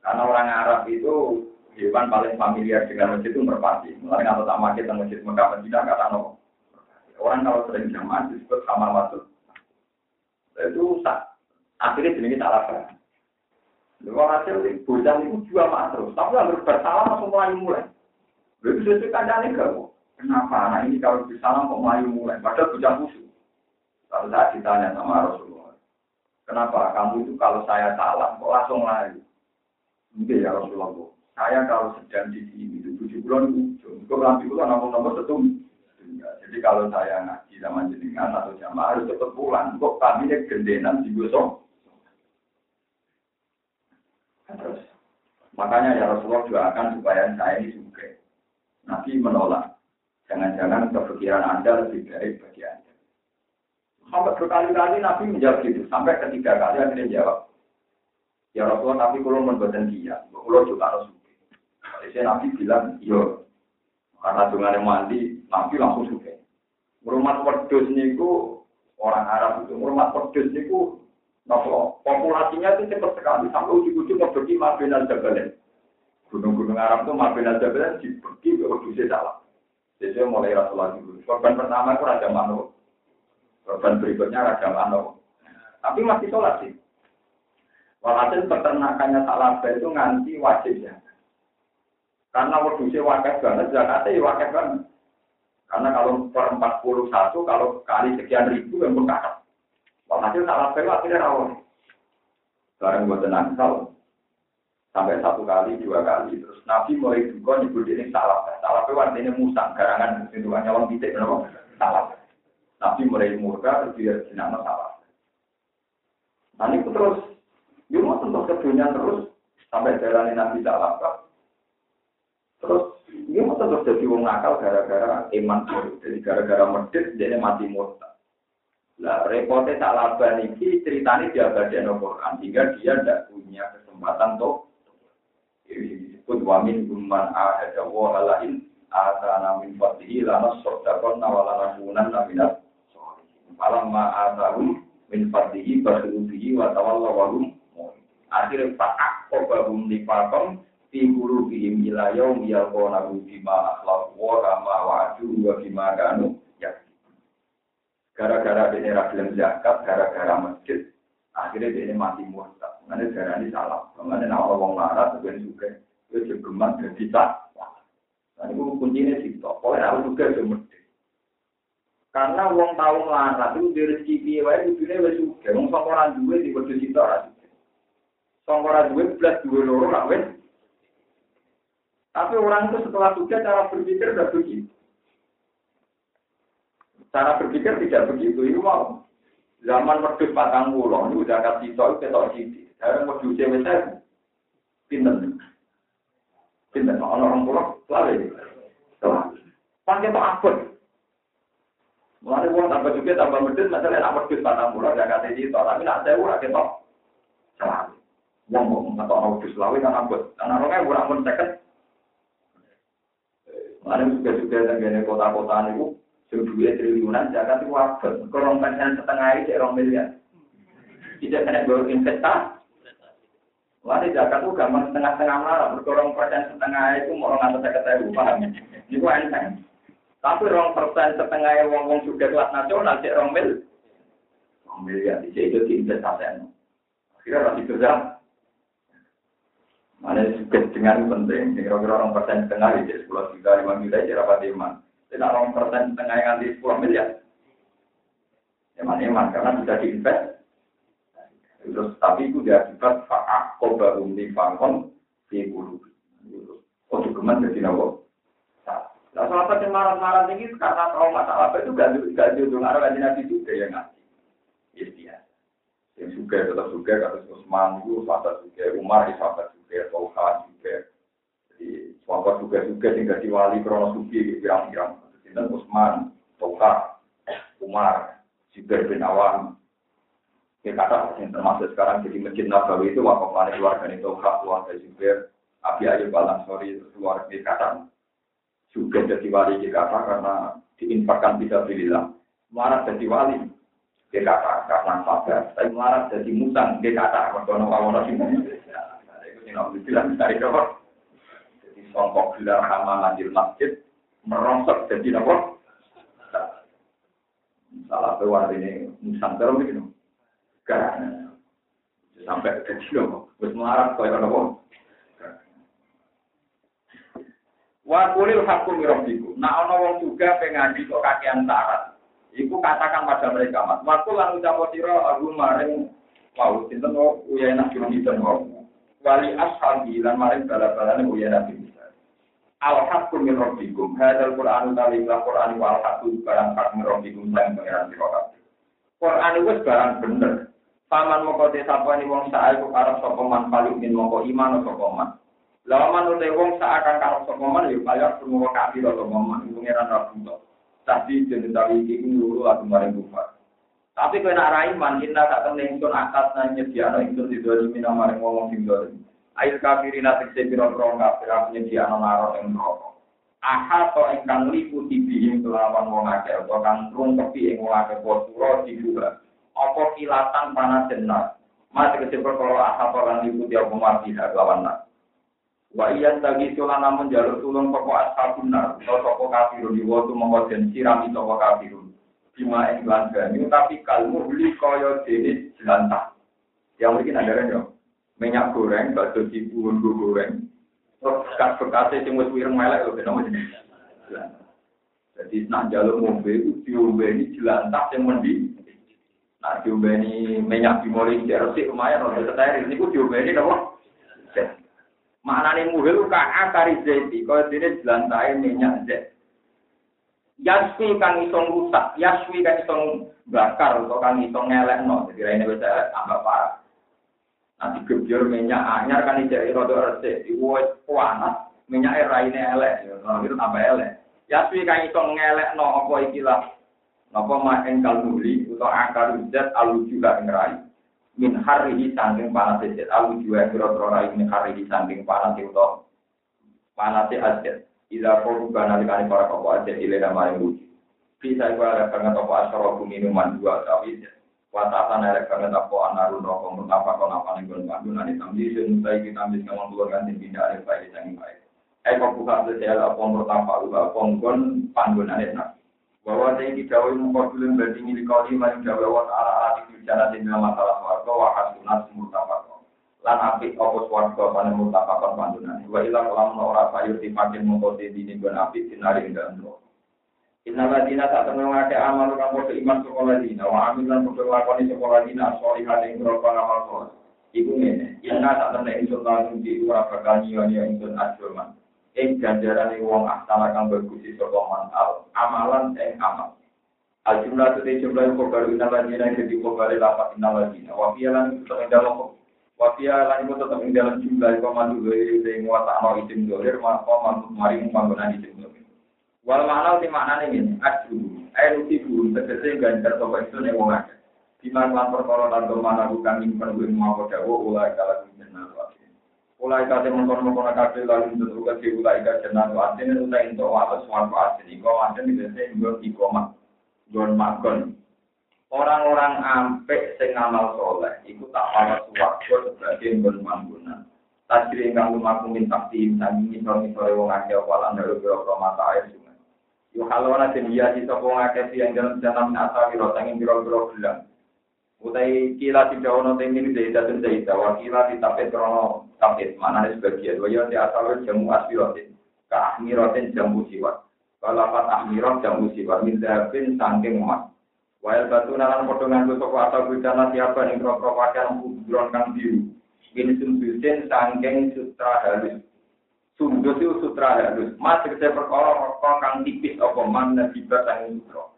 B: Karena orang Arab itu hewan paling familiar dengan masjid itu merpati. Mulai nggak tahu sama kita masjid Mekah Madinah kata no. Orang kalau sering jamaah disebut kama matul. Itu tak. Akhirnya jadi tak labah. Lalu hasil bocah itu juga mak terus. Tapi harus bersalah langsung mulai mulai. Begitu sesuai kandangnya gak Kenapa anak ini kalau bersalah kok mulai mulai? Padahal bocah khusus. Lalu saya ditanya sama Rasulullah, kenapa kamu itu kalau saya salah kok langsung lari? Mungkin ya Rasulullah, saya kalau sedang di sini itu tujuh bulan ujung, kok nanti bulan nomor-nomor setum. Jadi kalau saya ngaji sama jenengan atau jamaah harus cepat pulang, kok kami ini gendenan di gosong. Terus, makanya ya Rasulullah juga akan supaya saya ini juga. Nabi menolak. Jangan-jangan kepikiran Anda lebih baik bagi Anda. Sampai berkali-kali Nabi menjawab gitu. Sampai ketiga kali akhirnya jawab. Ya Rasulullah, tapi kalau membuatkan dia, kalau juga harus Jadi Nabi bilang, iya. Karena dengan mandi, Nabi langsung suka. Rumah pedus niku orang Arab itu, rumah pedus niku nopo populasinya itu cepat sekali sampai ujung-ujung pergi Mabin al Jabalen. Gunung-gunung Arab itu Mabin al Jabalen dipergi ke ujung salah. Jadi mulai Rasulullah dulu. Korban pertama itu Raja Manu. Korban berikutnya Raja Mano. Tapi masih sholat sih. Walhasil peternakannya Salabah itu nganti wajib ya. Karena wedusnya wakil banget, zakatnya ya wakil banget. Karena kalau per 41, kalau kali sekian ribu yang berkakak. Walhasil Salabah itu akhirnya rawon. Buat tenang, sampai satu kali, dua kali. Terus Nabi mulai juga nyebut ini salah. Salah itu artinya musang, garangan itu hanya orang titik, salah. Nabi mulai murka, terus dia jenama masalah. Nah itu terus, dia mau tentu terus, sampai jalan Nabi salah. Terus, dia mau tentu jadi wong nakal gara-gara iman jadi gara-gara medit, dia mati murka. Lah repotnya tak laba niki ceritanya dia baca Quran sehingga dia tidak punya kesempatan tuh ini disebut wamin guman ahada wa halain atana min fadlihi lana sodakon nawalana kunan naminat Malam ma'atahum min fadlihi basiru bihi wa tawalla wa hum akhirnya fa'ak kobahum nifakom fi guru bihim ila yaum yalqonahu bima akhlaq wa kama wa'adu wa bima kanu gara-gara dia ra gelem zakat gara-gara masjid. Akhirnya dia mati murtad. Mana cara ini salah. Mana nama wong larat sebenarnya juga. Itu juga jadi tak nah itu kuncinya sih pokoknya aku juga cuma karena wong tau melarat itu di rezeki piye wae kudune wis sugih. Wong sapa ora duwe di kudu cita ora. Sapa loro. Tapi orang itu setelah sugih cara berpikir udah begitu. Cara berpikir tidak begitu. Itu mau zaman wedhus patang pulau ini udah kasih tahu ketok sini. Saya mau cuci pinter, pinter. Orang-orang pulau selalu. Pakai apa? Mulai uang tambah juga tambah medit, masalah nak medit patang pulau gak kasih itu, tapi nak saya udah ketok. Selalu. Uang mau ngetok mau selawi kan abot. Karena orangnya kurang pun. Mulai juga juga tenggine kota-kota itu, duit triliunan, jaga itu abot. Kurang persen setengah itu orang miliar. Tidak kena baru investasi. Mulai jaga itu gampang setengah-setengah malah, berkurang persen setengah itu mau orang atas saya paham. Ini gua enteng. Tapi rong persen setengah wong wong sudah kelas nasional cek rong mil. Rong mil ya di itu di investasi. Kira masih kerja. Mana dengan penting, kira-kira orang persen setengah di sepuluh juta, lima juta, jadi apa iman. Tidak orang persen setengah yang nanti sepuluh miliar. Eman eman karena bisa diinvest. Terus tapi itu dia akibat faak kobarum di fangkon di bulu. Oh cukuman jadi nawo. Salah satu marah-marah ini karena masalah apa itu gak gak diundang ada kajian nabi juga yang ngasih. Biasa. Yang juga tetap juga kata Usman itu sahabat juga, Umar itu sahabat juga, Tolha juga. Jadi sahabat juga juga tinggal di wali krono suki pirang-pirang. Sinten Usman, Tolha, Umar, Jibril bin Awam. Ya kata yang termasuk sekarang jadi masjid Nabawi itu wakafan keluarga itu keluarga Jibril, Abi Ayub Al Ansori keluarga kata juga jadi wali di kata karena diinfakkan bisa pilihlah. Marah jadi wali di kata karena sabar. Tapi marah jadi musang di kata karena wawono sih. Itu sih nabi bilang dari kau. Jadi songkok gelar hama di masjid merongsok jadi nopo. Salah pewar ini musang terus gitu. Karena sampai ke nopo. Terus marah kau yang. Wa kulil hakum rabbikum. Nah ana wong juga pengandi kok kakean syarat. Iku katakan pada mereka, Mas. Waktu lan ucap sira aku maring mau sinten kok uyana sinten kok. Wali ashabi lan maring bala-balane uyana bin Al haqqu min rabbikum. Hadzal Qur'an utawi Qur'an wal haqqu barang hak min lan pangeran sira kabeh. Qur'an wis barang bener. Paman moko sapane wong sae kok arep sapa man paling min moko iman sapa man. Lawan utai wong seakan karo sapa man yo kaya semua kafir atau momen pengiran rabbul. Tapi jeneng tawi iki nuru aku maring kufar. Tapi kowe nak ra iman inna tak temen ingsun atas nang nyediakno ingsun di doli mina maring wong sing doli. Ail kafirin atik se pira pira kafir nyediakno naro ing neraka. Aha to ingkang liputi bihim kelawan wong akeh utawa kang rungkepi ing wong akeh posura dibuka. Apa kilatan panas jenar. Masih kecil kalau aha to lan liputi apa mati lawan nak. Wa iya tagi sulan namun jalur tulung toko ashabun nar, atau toko kafirun, di waktu mengkoden sirami toko kafirun. Bima englan banyu, tapi kalmu beli koyo jenis jelantah. Yang mungkin ada kan minyak goreng, bakso cipu, goreng. Terus bekas-bekasnya sing wis melek lho kenapa jelantah. Jadi nak jalur mobil, diombe ini jelantah yang mendi. Nah diombe ini minyak dimulai resik lumayan, untuk setir, ini ku diombe ini apa? Maknane muhil ka akari zaiti, kaya dene jelantahe minyak zait. Yaswi kang iso rusak, yaswi kang iso bakar atau kang iso ngelekno, jadi ini bisa tambah parah. Nanti gebyur minyak anyar kan ijek rada resik, iku panas, minyak raine elek, ya itu tambah elek. Yaswi kang iso ngelekno apa ikilah napa mak engkal muli utawa akar zat alujuga ing rai min harihi sangking panas ajet alu juwa kira-kira rai min sangking panas itu panas ajet ila korban nalikani para kopo ajet ilena maring uji bisa iku ada banget apa asrobu minuman dua tapi watatan ada banget apa anarun rokok mutapa kon apa nih gon pandunan hitam di sini saya kita ambil kamu keluarkan tim pindah ada baik sangi baik. Kok buka sosial apa mutapa lupa ponggon pandunan itu bahwa saya tidak mau film berarti milik kau di mana jawab ala ala bicara di dalam masalah warga wa hasunat mutafakon. Lan apik apa swarga panen mutafakon pandunan. Wa ila kalam ora sayur dipakin mengkoti dini ben apik dinari ing dalem neraka. Inna ladina tak temen ngake amal kang padha iman saka ladina wa amin lan padha lakoni saka ladina sholihan ing neraka amal saleh. Iku ngene, inna tak temen ingsun lan di ora bakal nyiya ingsun ajroman. Ing ganjarane wong aksana kang bagus saka man amalan ing amal. Al jumlah itu jumlah yang kobar inna ladina jadi kobar lapat inna ladina. Wafia lan itu tetap dalam Wafia lan itu tetap dalam jumlah yang komandu dari dari muata amal isim dolir maka mantu mari panggonan isim dolir. Wal makna di makna ini adu air uti burung tegese ganjar toko itu nih wong akeh. Di mana lan perkara lan mana bukan nyimpen kuwi mau dawa ulai kala jenah Ulai kate mengkon-mengkon kabeh lalu tentu ke ulai ka jenah asin utai ento wates wan asin iko asin dite nggo ikomah gon magon. Orang-orang ampek sing soleh, iku tak panas suwargo sebagai gon manggunan. Tajri ingkang lumaku minta tim, sami ngisor-ngisore wong akeh walan dalu biro mata air sungai. Yo halwana den iya sapa wong akeh yang dalam jalan ro sanging biro-biro gelang. Utai kila tidak ono temin zaidah dan zaidah, wa kila ditapet krono tapet, mana ada sebagian, wa di asal jamu asbirotin, ke ahmirotin jamu siwat. Kalau ahmirot jamu siwat, min zahabin sangking emas. Wail batu nalan potongan tu soko asal bujana siapa nih krok pakaian kuburan kang biru. Ini sumbusin sangking sutra halus. Sumbu itu sutra halus. Mas kita perkara kang tipis apa man nabibat sanging sutra.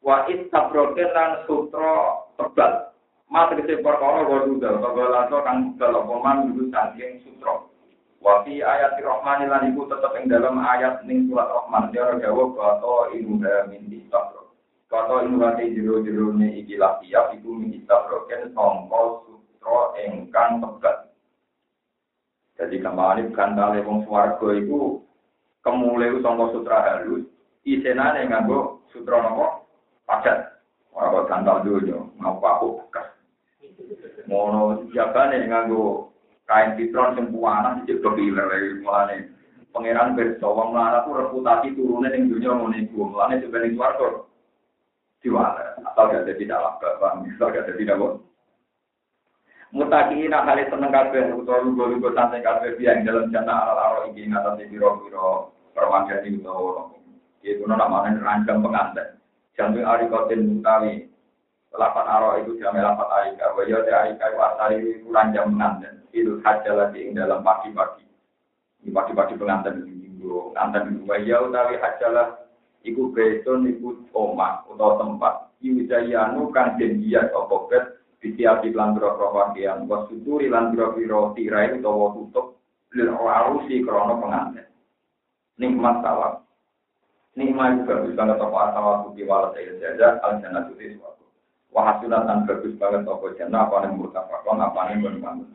B: Wa istabroken lan sutra tebal. Mas tegese perkara wa duda, kagalato kang tebal apa man dulu saking sutra. Wa fi ayat Rahman lan iku tetep ing dalam ayat ning surat Rahman dia jawab kata inuha min istabro. Kata inuha te jero-jero ne iki lafiya iku min istabroken sangka sutra ingkang tebal. Jadi kemarin kandale wong swarga iku kemule sangka sutra halus, isenane nganggo sutra napa? Padat. Ora kandal dulu, ngapa aku bekas. Mono jabane nganggo kain citron sing puana sik kepiler mulane. Pangeran berso wong lara ku reputasi turune ning dunya ngono iku. Mulane sebenarnya swarga diwala atau gak tidak laka, bang, atau gak ada tidak bos. Mutakiin akali seneng kabeh utawa lugu-lugu santai kabeh yang dalam jana ala-ala iki ngatasi biro-biro perwakilan utawa itu namanya rancang pengantin. Jantung arikotin mutawi lapan aro itu jame lapan arika. Wajo de arika itu asali itu ranjang pengantin. Itu haja lagi ing dalam pagi-pagi. Ini pagi-pagi pengantin minggu. Pengantin minggu. Wajo utawi haja lah. Iku beton, iku omah, atau tempat. Iwijayanu kan jenjian opo bet. Ditiapi lan biro-biro pakaian. Wasuturi lan biro-biro tirai utawa tutup. Lil arusi krono pengantin. Nikmat sawab. Nikmat juga bagus banget toko asal waktu diwala saya saja. Al-Jannah itu suatu. Wahasilatan bagus banget toko jannah. Apa yang murtafakon, apa yang bermanfaat.